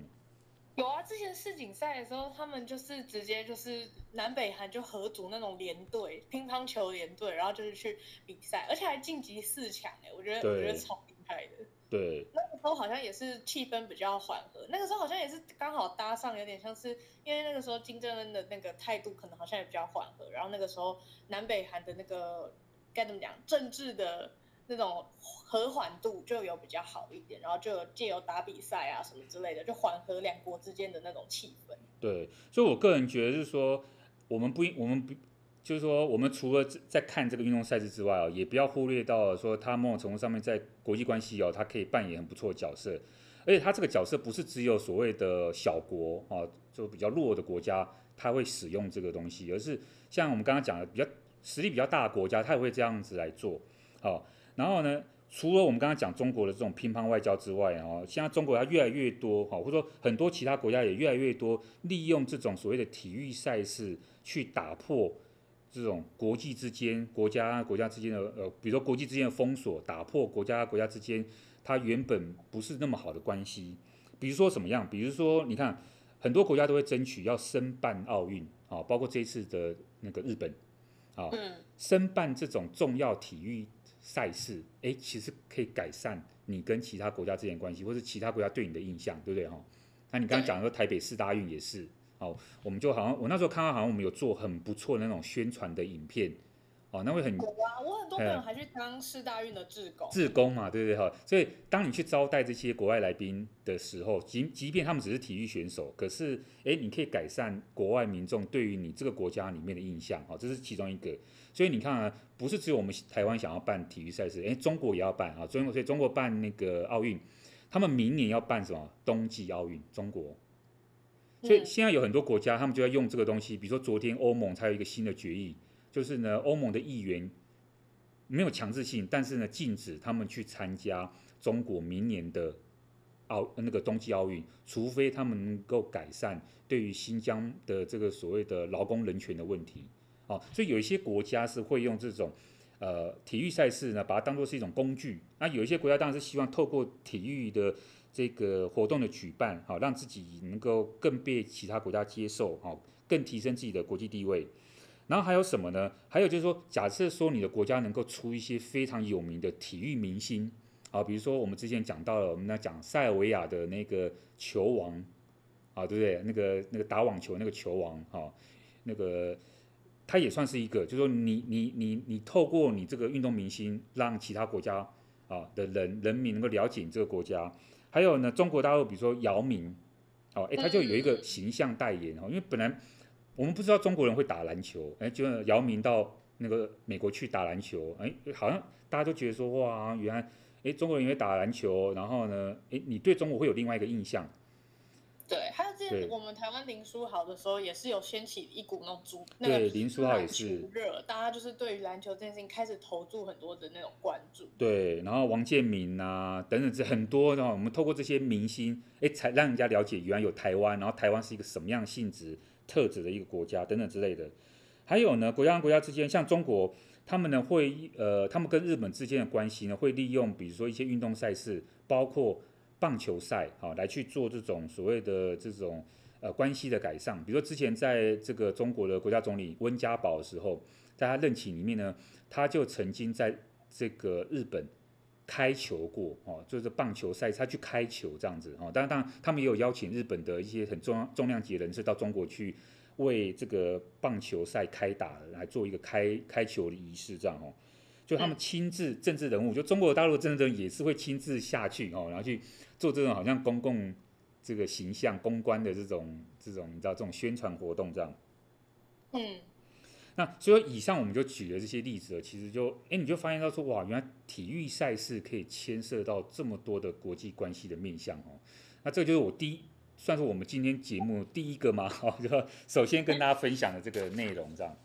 有啊，之前世锦赛的时候，他们就是直接就是南北韩就合组那种联队，乒乓球联队，然后就是去比赛，而且还晋级四强哎，我觉得我觉得超厉害的。对，那个时候好像也是气氛比较缓和，那个时候好像也是刚好搭上，有点像是因为那个时候金正恩的那个态度可能好像也比较缓和，然后那个时候南北韩的那个该怎么讲，政治的那种和缓度就有比较好一点，然后就有借由打比赛啊什么之类的，就缓和两国之间的那种气氛。对，所以我个人觉得是说，我们不应我们不就是说，我们除了在看这个运动赛事之外哦，也不要忽略到说，他某种程度上面在国际关系哦，他可以扮演很不错的角色。而且他这个角色不是只有所谓的小国啊，就比较弱的国家，他会使用这个东西，而是像我们刚刚讲的比较实力比较大的国家，他也会这样子来做。好，然后呢，除了我们刚刚讲中国的这种乒乓外交之外啊，现在中国它越来越多哈，或者说很多其他国家也越来越多利用这种所谓的体育赛事去打破这种国际之间、国家国家之间的呃，比如说国际之间的封锁，打破国家国家之间它原本不是那么好的关系。比如说什么样？比如说你看，很多国家都会争取要申办奥运啊，包括这一次的那个日本啊，申办这种重要体育。赛事，哎，其实可以改善你跟其他国家之间的关系，或是其他国家对你的印象，对不对哈？那你刚刚讲的说台北市大运也是，哦，我们就好像我那时候看到好像我们有做很不错的那种宣传的影片。哦，那会很。啊，我很多朋友还去当四大运的志工。志工嘛，对不对哈？所以当你去招待这些国外来宾的时候，即即便他们只是体育选手，可是哎，你可以改善国外民众对于你这个国家里面的印象，哦，这是其中一个。所以你看啊，不是只有我们台湾想要办体育赛事，哎，中国也要办啊。中国所以中国办那个奥运，他们明年要办什么？冬季奥运，中国。所以现在有很多国家，他们就在用这个东西，比如说昨天欧盟才有一个新的决议。就是呢，欧盟的议员没有强制性，但是呢，禁止他们去参加中国明年的奥那个冬季奥运，除非他们能够改善对于新疆的这个所谓的劳工人权的问题。哦，所以有一些国家是会用这种呃体育赛事呢，把它当做是一种工具。那有一些国家当然是希望透过体育的这个活动的举办，好让自己能够更被其他国家接受，好更提升自己的国际地位。然后还有什么呢？还有就是说，假设说你的国家能够出一些非常有名的体育明星啊，比如说我们之前讲到了，我们在讲塞尔维亚的那个球王啊，对不对？那个那个打网球那个球王啊，那个他也算是一个，就是说你你你你透过你这个运动明星，让其他国家啊的人人民能够了解你这个国家。还有呢，中国大陆比如说姚明，哦，哎，他就有一个形象代言哦，因为本来。我们不知道中国人会打篮球，哎，就姚明到那个美国去打篮球，哎，好像大家都觉得说，哇，原来，哎，中国人也会打篮球，然后呢，哎，你对中国会有另外一个印象。对，还有之前我们台湾林书豪的时候，也是有掀起一股那种足，那个林书豪也是热，大家就是对于篮球这件事情开始投注很多的那种关注。对，然后王建民啊等等这很多的话，我们透过这些明星，哎，才让人家了解原来有台湾，然后台湾是一个什么样性质。特质的一个国家等等之类的，还有呢，国家跟国家之间，像中国，他们呢会呃，他们跟日本之间的关系呢，会利用比如说一些运动赛事，包括棒球赛，好来去做这种所谓的这种呃关系的改善。比如说之前在这个中国的国家总理温家宝的时候，在他任期里面呢，他就曾经在这个日本。开球过哦，就是棒球赛，他去开球这样子哦。当然，当然，他们也有邀请日本的一些很重重量级人士到中国去为这个棒球赛开打，来做一个开开球的仪式，这样哦。就他们亲自政治人物，就中国大陆政治人物也是会亲自下去哦，然后去做这种好像公共这个形象公关的这种这种你知道这种宣传活动这样。嗯。那所以以上我们就举了这些例子了，其实就哎，你就发现到说哇，原来体育赛事可以牵涉到这么多的国际关系的面向哦。那这就是我第一，算是我们今天节目第一个嘛，哈，就首先跟大家分享的这个内容这样。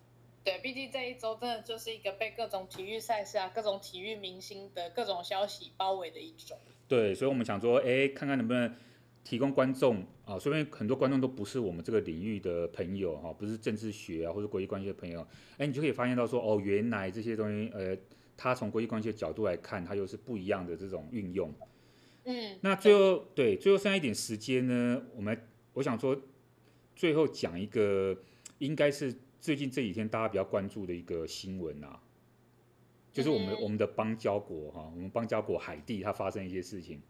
对，毕竟这一周真的就是一个被各种体育赛事啊、各种体育明星的各种消息包围的一周。对，所以我们想说，哎，看看能不能。提供观众啊，说明很多观众都不是我们这个领域的朋友哈，不是政治学啊或者国际关系的朋友，哎，你就可以发现到说，哦，原来这些东西，呃，他从国际关系的角度来看，它又是不一样的这种运用。嗯，那最后对，最后剩下一点时间呢，我们我想说，最后讲一个，应该是最近这几天大家比较关注的一个新闻啊，就是我们、嗯、我们的邦交国哈，我们邦交国海地它发生一些事情。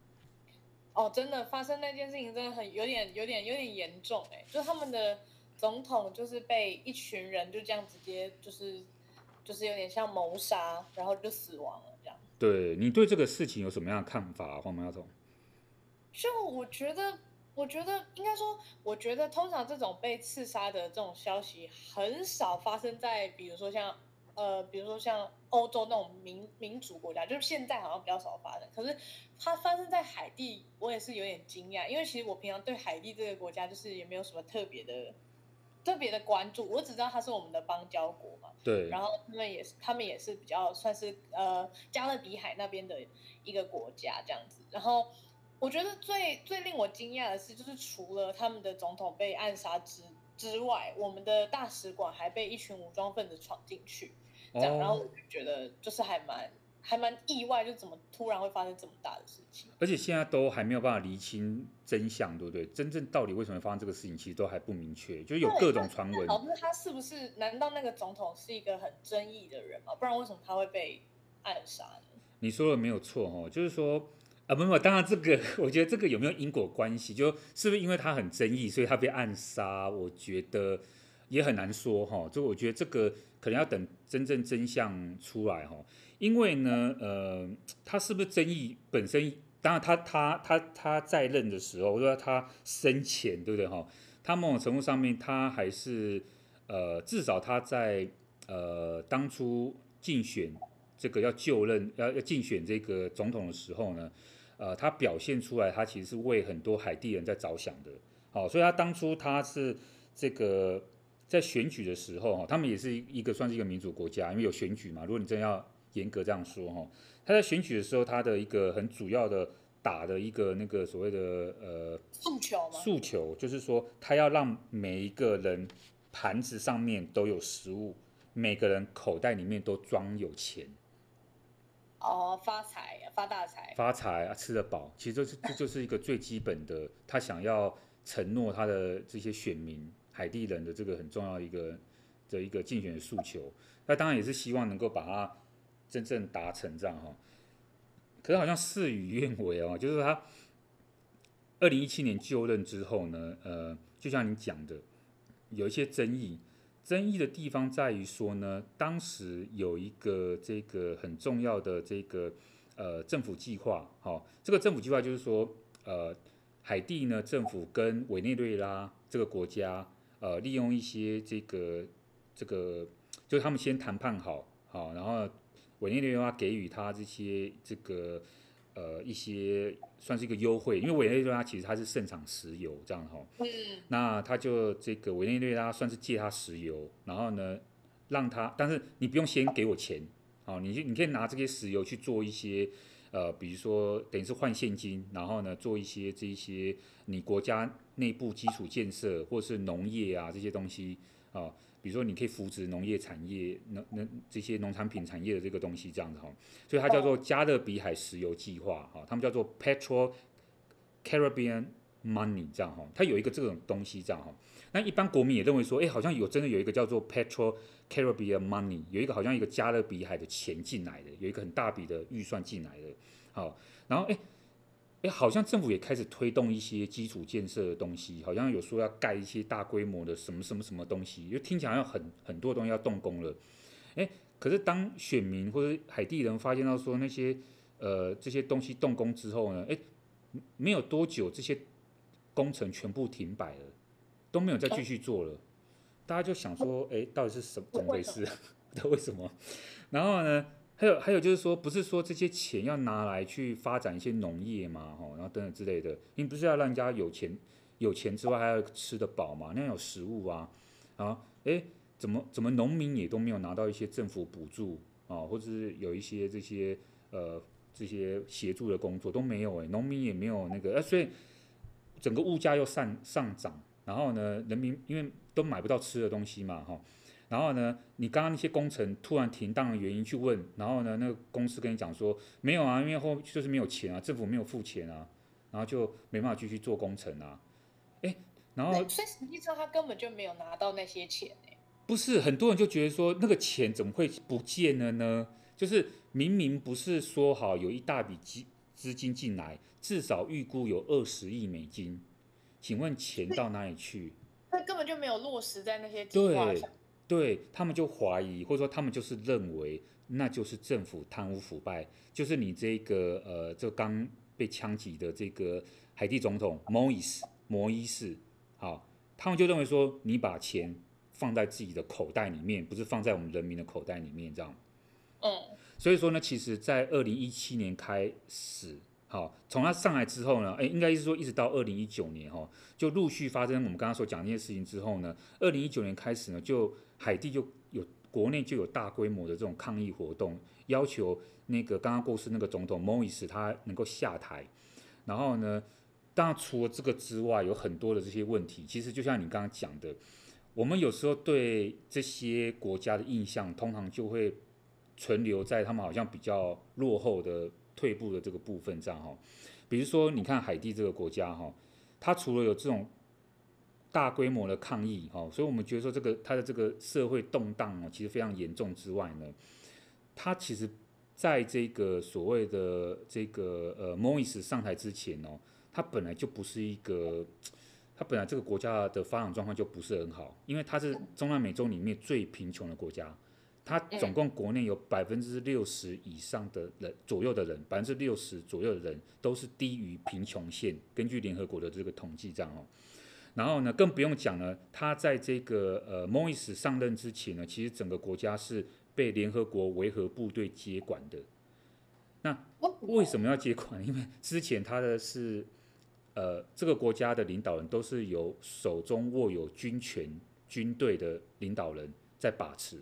哦，真的发生那件事情真的很有点有点有点严重哎，就他们的总统就是被一群人就这样直接就是就是有点像谋杀，然后就死亡了这样。对，你对这个事情有什么样的看法，黄苗总？就我觉得我觉得应该说，我觉得通常这种被刺杀的这种消息很少发生在，比如说像呃，比如说像欧洲那种民民主国家，就是现在好像比较少发生。可是它发生在海地，我也是有点惊讶，因为其实我平常对海地这个国家就是也没有什么特别的特别的关注，我只知道它是我们的邦交国嘛。对。然后他们也是，他们也是比较算是呃加勒比海那边的一个国家这样子，然后。我觉得最最令我惊讶的是，就是除了他们的总统被暗杀之之外，我们的大使馆还被一群武装分子闯进去，这样，然后我就觉得就是还蛮还蛮意外，就怎么突然会发生这么大的事情？而且现在都还没有办法厘清真相，对不对？真正到底为什么发生这个事情，其实都还不明确，就是有各种传闻。导致他是不是？难道那个总统是一个很争议的人吗？不然为什么他会被暗杀呢？你说的没有错哦，就是说。啊，不不，当然这个，我觉得这个有没有因果关系，就是不是因为他很争议，所以他被暗杀？我觉得也很难说哈。就我觉得这个可能要等真正真相出来哈。因为呢，呃，他是不是争议本身？当然他，他他他在任的时候，我说他生前，对不对哈？他某种程度上面，他还是呃，至少他在呃当初竞选这个要就任要要竞选这个总统的时候呢。呃，他表现出来，他其实是为很多海地人在着想的，好，所以他当初他是这个在选举的时候，哈，他们也是一个算是一个民主国家，因为有选举嘛。如果你真要严格这样说，哈，他在选举的时候，他的一个很主要的打的一个那个所谓的呃诉求吗？诉求就是说，他要让每一个人盘子上面都有食物，每个人口袋里面都装有钱。哦，发财，发大财，发财啊，吃得饱，其实这是这就是一个最基本的，他想要承诺他的这些选民海地人的这个很重要一个的一个竞选诉求。那当然也是希望能够把它真正达成这样哈。可是好像事与愿违哦，就是他二零一七年就任之后呢，呃，就像你讲的，有一些争议。争议的地方在于说呢，当时有一个这个很重要的这个呃政府计划，好，这个政府计划就是说，呃，海地呢政府跟委内瑞拉这个国家，呃，利用一些这个这个，就他们先谈判好，好，然后委内瑞拉给予他这些这个。呃，一些算是一个优惠，因为委内瑞拉其实它是盛产石油这样哈，嗯，那他就这个委内瑞拉算是借他石油，然后呢，让他，但是你不用先给我钱，好，你你可以拿这些石油去做一些，呃，比如说等于是换现金，然后呢，做一些这一些你国家内部基础建设或是农业啊这些东西啊。比如说，你可以扶植农业产业，农农这些农产品产业的这个东西，这样子哈，所以它叫做加勒比海石油计划哈，他们叫做 Petro Caribbean Money 这样哈，它有一个这种东西这样哈。那一般国民也认为说，哎，好像有真的有一个叫做 Petro Caribbean Money，有一个好像一个加勒比海的钱进来的，有一个很大笔的预算进来的，好，然后哎。哎，好像政府也开始推动一些基础建设的东西，好像有说要盖一些大规模的什么什么什么东西，就听起来好像很很多东西要动工了。哎，可是当选民或者海地人发现到说那些呃这些东西动工之后呢，哎，没有多久这些工程全部停摆了，都没有再继续做了。大家就想说，哎，到底是什么怎么回事？为什么？然后呢？还有还有就是说，不是说这些钱要拿来去发展一些农业嘛，吼，然后等等之类的，你不是要让人家有钱有钱之外，还要吃得饱嘛？那样有食物啊，啊，诶，怎么怎么农民也都没有拿到一些政府补助啊，或者是有一些这些呃这些协助的工作都没有诶，农民也没有那个，呃，所以整个物价又上上涨，然后呢，人民因为都买不到吃的东西嘛，哈。然后呢，你刚刚那些工程突然停当的原因去问，然后呢，那个公司跟你讲说没有啊，因为后就是没有钱啊，政府没有付钱啊，然后就没办法继续做工程啊。哎，然后所以实际上他根本就没有拿到那些钱哎。不是，很多人就觉得说那个钱怎么会不见了呢？就是明明不是说好有一大笔资资金进来，至少预估有二十亿美金，请问钱到哪里去？他根本就没有落实在那些计划上。对，他们就怀疑，或者说他们就是认为，那就是政府贪污腐败，就是你这个呃，这刚被枪击的这个海地总统莫伊斯，摩伊斯，好，他们就认为说，你把钱放在自己的口袋里面，不是放在我们人民的口袋里面，这样。嗯。所以说呢，其实，在二零一七年开始，好，从他上来之后呢，哎，应该是说一直到二零一九年哈，就陆续发生我们刚刚所讲那些事情之后呢，二零一九年开始呢，就海地就有国内就有大规模的这种抗议活动，要求那个刚刚过世那个总统莫伊斯他能够下台。然后呢，当然除了这个之外，有很多的这些问题。其实就像你刚刚讲的，我们有时候对这些国家的印象，通常就会。存留在他们好像比较落后的退步的这个部分，上哈。比如说，你看海地这个国家哈，它除了有这种大规模的抗议哈，所以我们觉得说这个它的这个社会动荡哦，其实非常严重之外呢，它其实在这个所谓的这个呃莫伊斯上台之前哦，它本来就不是一个，它本来这个国家的发展状况就不是很好，因为它是中南美洲里面最贫穷的国家。它总共国内有百分之六十以上的人左右的人，百分之六十左右的人都是低于贫穷线。根据联合国的这个统计，这样哦。然后呢，更不用讲呢，他在这个呃莫伊斯上任之前呢，其实整个国家是被联合国维和部队接管的。那为什么要接管？因为之前他的是呃这个国家的领导人都是由手中握有军权军队的领导人在把持。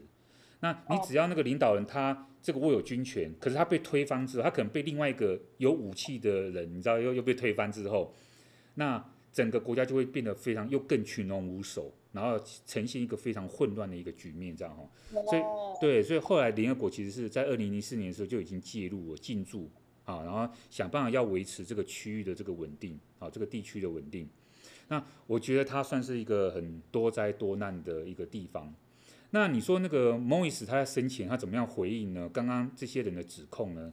那你只要那个领导人他这个握有军权，可是他被推翻之后，他可能被另外一个有武器的人，你知道又又被推翻之后，那整个国家就会变得非常又更群龙无首，然后呈现一个非常混乱的一个局面，这样哈。所以对，所以后来联合国其实是在二零零四年的时候就已经介入了进驻啊，然后想办法要维持这个区域的这个稳定啊，这个地区的稳定。那我觉得它算是一个很多灾多难的一个地方。那你说那个莫伊斯他在生前他怎么样回应呢？刚刚这些人的指控呢？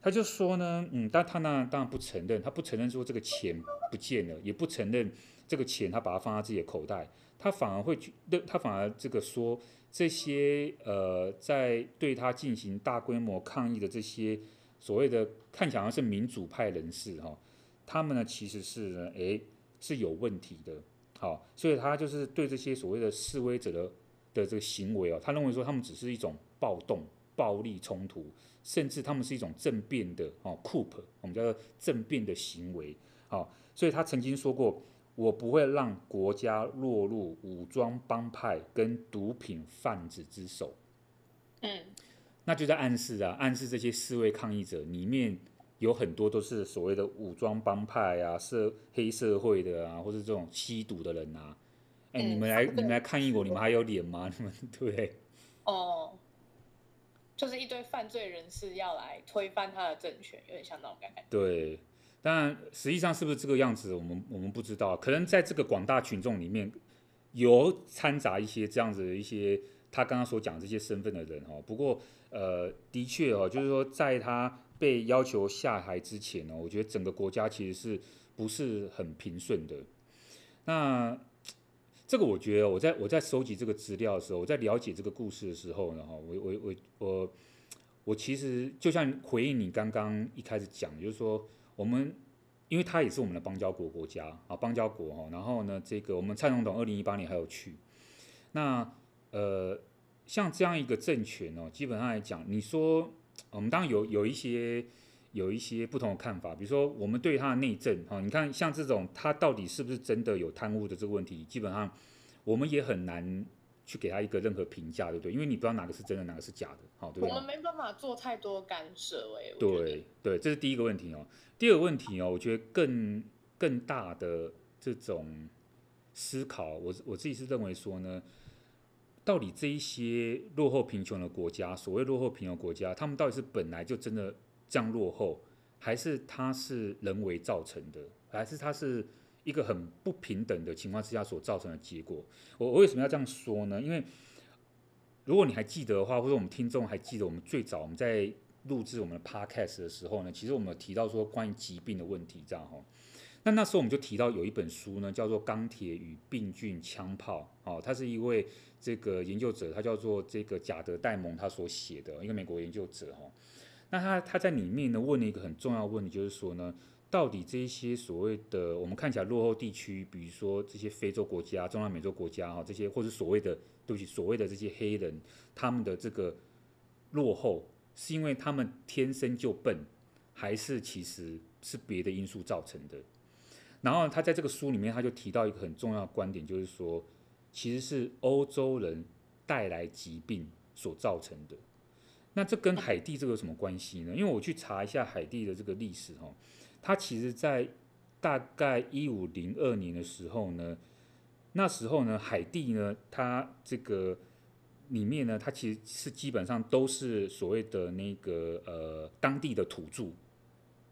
他就说呢，嗯，但他呢当然不承认，他不承认说这个钱不见了，也不承认这个钱他把它放在自己的口袋，他反而会去，他反而这个说这些呃在对他进行大规模抗议的这些所谓的看起来像是民主派人士哈，他们呢其实是呢诶是有问题的，好，所以他就是对这些所谓的示威者的。的这个行为哦，他认为说他们只是一种暴动、暴力冲突，甚至他们是一种政变的哦，coup，我们叫做政变的行为，好，所以他曾经说过，我不会让国家落入武装帮派跟毒品贩子之手，嗯，那就在暗示啊，暗示这些示威抗议者里面有很多都是所谓的武装帮派啊，社黑社会的啊，或是这种吸毒的人啊。哎、欸，你们来，嗯、你们来抗议我，你们还有脸吗？你们对不对？哦，就是一堆犯罪人士要来推翻他的政权，有点像那种感觉。对，当然，实际上是不是这个样子，我们我们不知道。可能在这个广大群众里面，有掺杂一些这样子的一些他刚刚所讲这些身份的人哦。不过，呃，的确哦，就是说，在他被要求下台之前呢，我觉得整个国家其实是不是很平顺的。那。这个我觉得，我在我在收集这个资料的时候，我在了解这个故事的时候呢，哈，我我我我我其实就像回应你刚刚一开始讲，就是说我们，因为他也是我们的邦交国国家啊，邦交国哈，然后呢，这个我们蔡总统二零一八年还有去，那呃，像这样一个政权哦，基本上来讲，你说我们当然有有一些。有一些不同的看法，比如说我们对他的内政，哈，你看像这种他到底是不是真的有贪污的这个问题，基本上我们也很难去给他一个任何评价，对不对？因为你不知道哪个是真的，哪个是假的，好，对不对？我们没办法做太多干涉，哎，对对，这是第一个问题哦。第二个问题哦，我觉得更更大的这种思考，我我自己是认为说呢，到底这一些落后贫穷的国家，所谓落后贫穷国家，他们到底是本来就真的。这样落后，还是它是人为造成的，还是它是一个很不平等的情况之下所造成的结果？我我为什么要这样说呢？因为如果你还记得的话，或者我们听众还记得我们最早我们在录制我们的 podcast 的时候呢，其实我们有提到说关于疾病的问题，这样哈。那那时候我们就提到有一本书呢，叫做《钢铁与病菌枪炮》哦，他是一位这个研究者，他叫做这个贾德戴蒙，他所写的一个美国研究者哈。那他他在里面呢问了一个很重要问题，就是说呢，到底这些所谓的我们看起来落后地区，比如说这些非洲国家、中南美洲国家哈，这些或是所谓的对不起，所谓的这些黑人，他们的这个落后，是因为他们天生就笨，还是其实是别的因素造成的？然后他在这个书里面，他就提到一个很重要的观点，就是说，其实是欧洲人带来疾病所造成的。那这跟海地这个有什么关系呢？因为我去查一下海地的这个历史哦，它其实，在大概一五零二年的时候呢，那时候呢，海地呢，它这个里面呢，它其实是基本上都是所谓的那个呃当地的土著，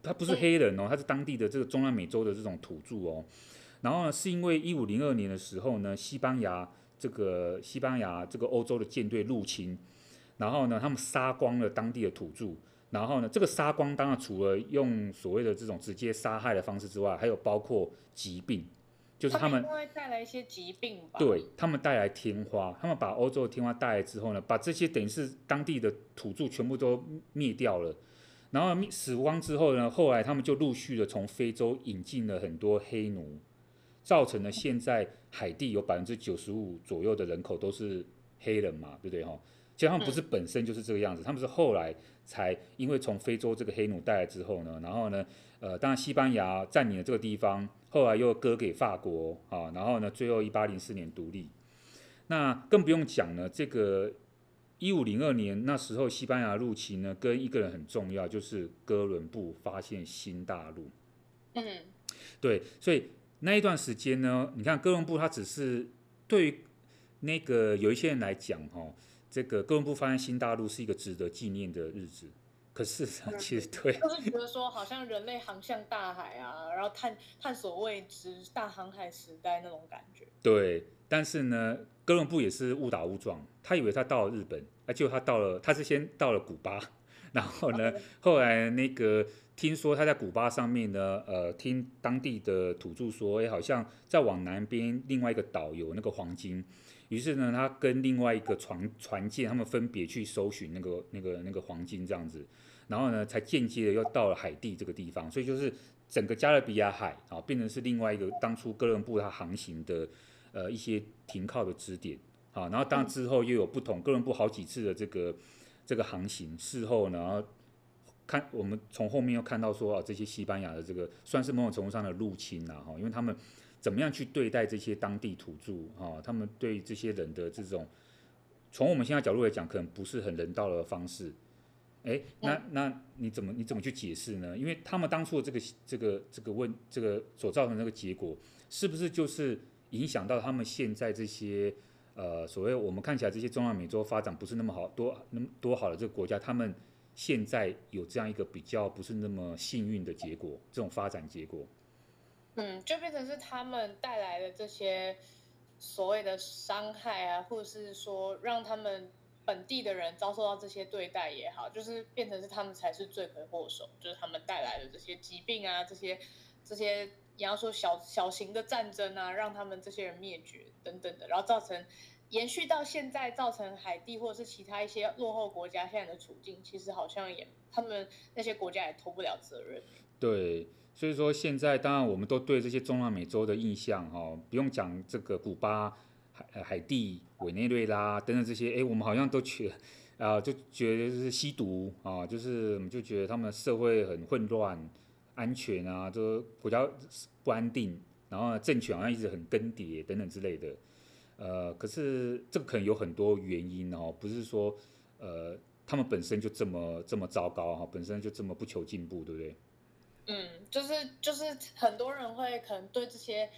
它不是黑人哦，它是当地的这个中南美洲的这种土著哦。然后呢，是因为一五零二年的时候呢，西班牙这个西班牙这个欧洲的舰队入侵，然后呢，他们杀光了当地的土著。然后呢，这个杀光当然除了用所谓的这种直接杀害的方式之外，还有包括疾病，就是他们会带来一些疾病吧？对，他们带来天花，他们把欧洲的天花带来之后呢，把这些等于是当地的土著全部都灭掉了。然后死光之后呢，后来他们就陆续的从非洲引进了很多黑奴，造成了现在海地有百分之九十五左右的人口都是黑人嘛，对不对哈？其实他们不是本身就是这个样子，嗯、他们是后来。才因为从非洲这个黑奴带来之后呢，然后呢，呃，当然西班牙占领了这个地方，后来又割给法国啊，然后呢，最后一八零四年独立。那更不用讲呢，这个一五零二年那时候西班牙入侵呢，跟一个人很重要，就是哥伦布发现新大陆。嗯，对，所以那一段时间呢，你看哥伦布他只是对于那个有一些人来讲哈。这个哥伦布发现新大陆是一个值得纪念的日子，可是 其实对，就是觉得说好像人类航向大海啊，然后探探索未知，大航海时代那种感觉。对，但是呢，哥伦布也是误打误撞，他以为他到了日本，啊结果他到了，他是先到了古巴，然后呢，后来那个听说他在古巴上面呢，呃，听当地的土著说，哎，好像在往南边另外一个岛有那个黄金。于是呢，他跟另外一个船船舰，他们分别去搜寻那个那个那个黄金这样子，然后呢，才间接的又到了海地这个地方，所以就是整个加勒比亚海啊，变成是另外一个当初哥伦布他航行的呃一些停靠的支点。啊，然后当之后又有不同哥伦布好几次的这个这个航行，事后呢，然后看我们从后面又看到说啊，这些西班牙的这个算是某种程度上的入侵啊，哈，因为他们。怎么样去对待这些当地土著？哈，他们对这些人的这种，从我们现在角度来讲，可能不是很人道的方式。哎，那那你怎么你怎么去解释呢？因为他们当初的这个这个这个问这个所造成的那个结果，是不是就是影响到他们现在这些呃所谓我们看起来这些中南美洲发展不是那么好多那么多好的这个国家，他们现在有这样一个比较不是那么幸运的结果，这种发展结果？嗯，就变成是他们带来的这些所谓的伤害啊，或者是说让他们本地的人遭受到这些对待也好，就是变成是他们才是罪魁祸首，就是他们带来的这些疾病啊，这些这些你要说小小型的战争啊，让他们这些人灭绝等等的，然后造成延续到现在，造成海地或者是其他一些落后国家现在的处境，其实好像也他们那些国家也脱不了责任。对。所以说，现在当然我们都对这些中南美洲的印象，哈，不用讲这个古巴、海海地、委内瑞拉等等这些，哎，我们好像都觉得 啊，就觉得是吸毒啊，就是我们就觉得他们社会很混乱、安全啊，就国家不安定，然后政权好像一直很更迭等等之类的。呃，可是这个可能有很多原因哦，不是说呃他们本身就这么这么糟糕哈，本身就这么不求进步，对不对？嗯，就是就是很多人会可能对这些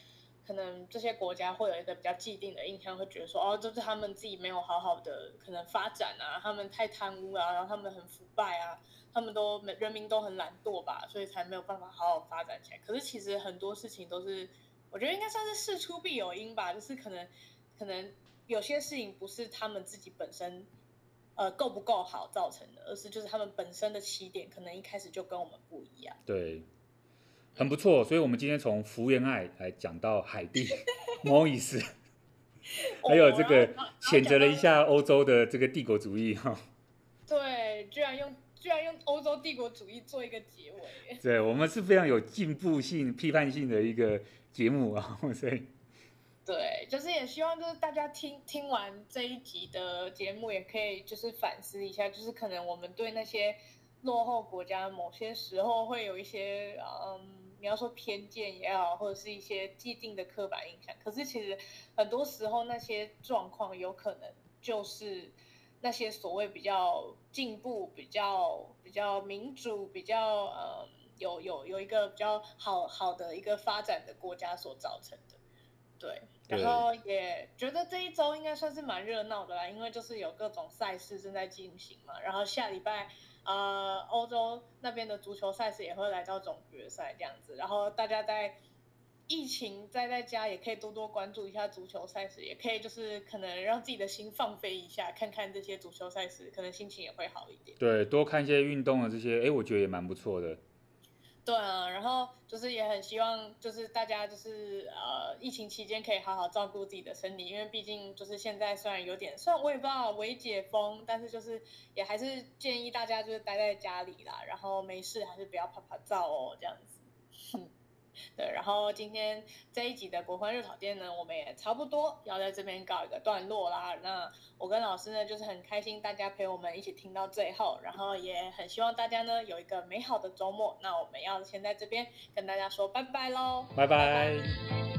可能这些国家会有一个比较既定的印象，会觉得说哦，就是他们自己没有好好的可能发展啊，他们太贪污啊，然后他们很腐败啊，他们都人民都很懒惰吧，所以才没有办法好好发展起来。可是其实很多事情都是，我觉得应该算是事出必有因吧，就是可能可能有些事情不是他们自己本身。呃，够不够好造成的，而是就是他们本身的起点可能一开始就跟我们不一样。对，很不错。所以，我们今天从福原爱来讲到海地，莫伊斯，还有这个谴责了一下欧洲的这个帝国主义哈。对，居然用居居然用欧洲帝国主义做一个结尾。对，我们是非常有进步性、批判性的一个节目啊，所以。对，就是也希望就是大家听听完这一集的节目，也可以就是反思一下，就是可能我们对那些落后国家某些时候会有一些嗯，你要说偏见也好，或者是一些既定的刻板印象。可是其实很多时候那些状况有可能就是那些所谓比较进步、比较比较民主、比较嗯有有有一个比较好好的一个发展的国家所造成的。对。然后也觉得这一周应该算是蛮热闹的啦，因为就是有各种赛事正在进行嘛。然后下礼拜，呃，欧洲那边的足球赛事也会来到总决赛这样子。然后大家在疫情在在家也可以多多关注一下足球赛事，也可以就是可能让自己的心放飞一下，看看这些足球赛事，可能心情也会好一点。对，多看一些运动的这些，哎，我觉得也蛮不错的。对啊，然后就是也很希望，就是大家就是呃，疫情期间可以好好照顾自己的身体，因为毕竟就是现在虽然有点，虽然我也不知道微解封，但是就是也还是建议大家就是待在家里啦，然后没事还是不要拍拍照哦，这样子。对，然后今天这一集的国欢日讨店呢，我们也差不多要在这边告一个段落啦。那我跟老师呢，就是很开心大家陪我们一起听到最后，然后也很希望大家呢有一个美好的周末。那我们要先在这边跟大家说拜拜喽，拜拜。拜拜。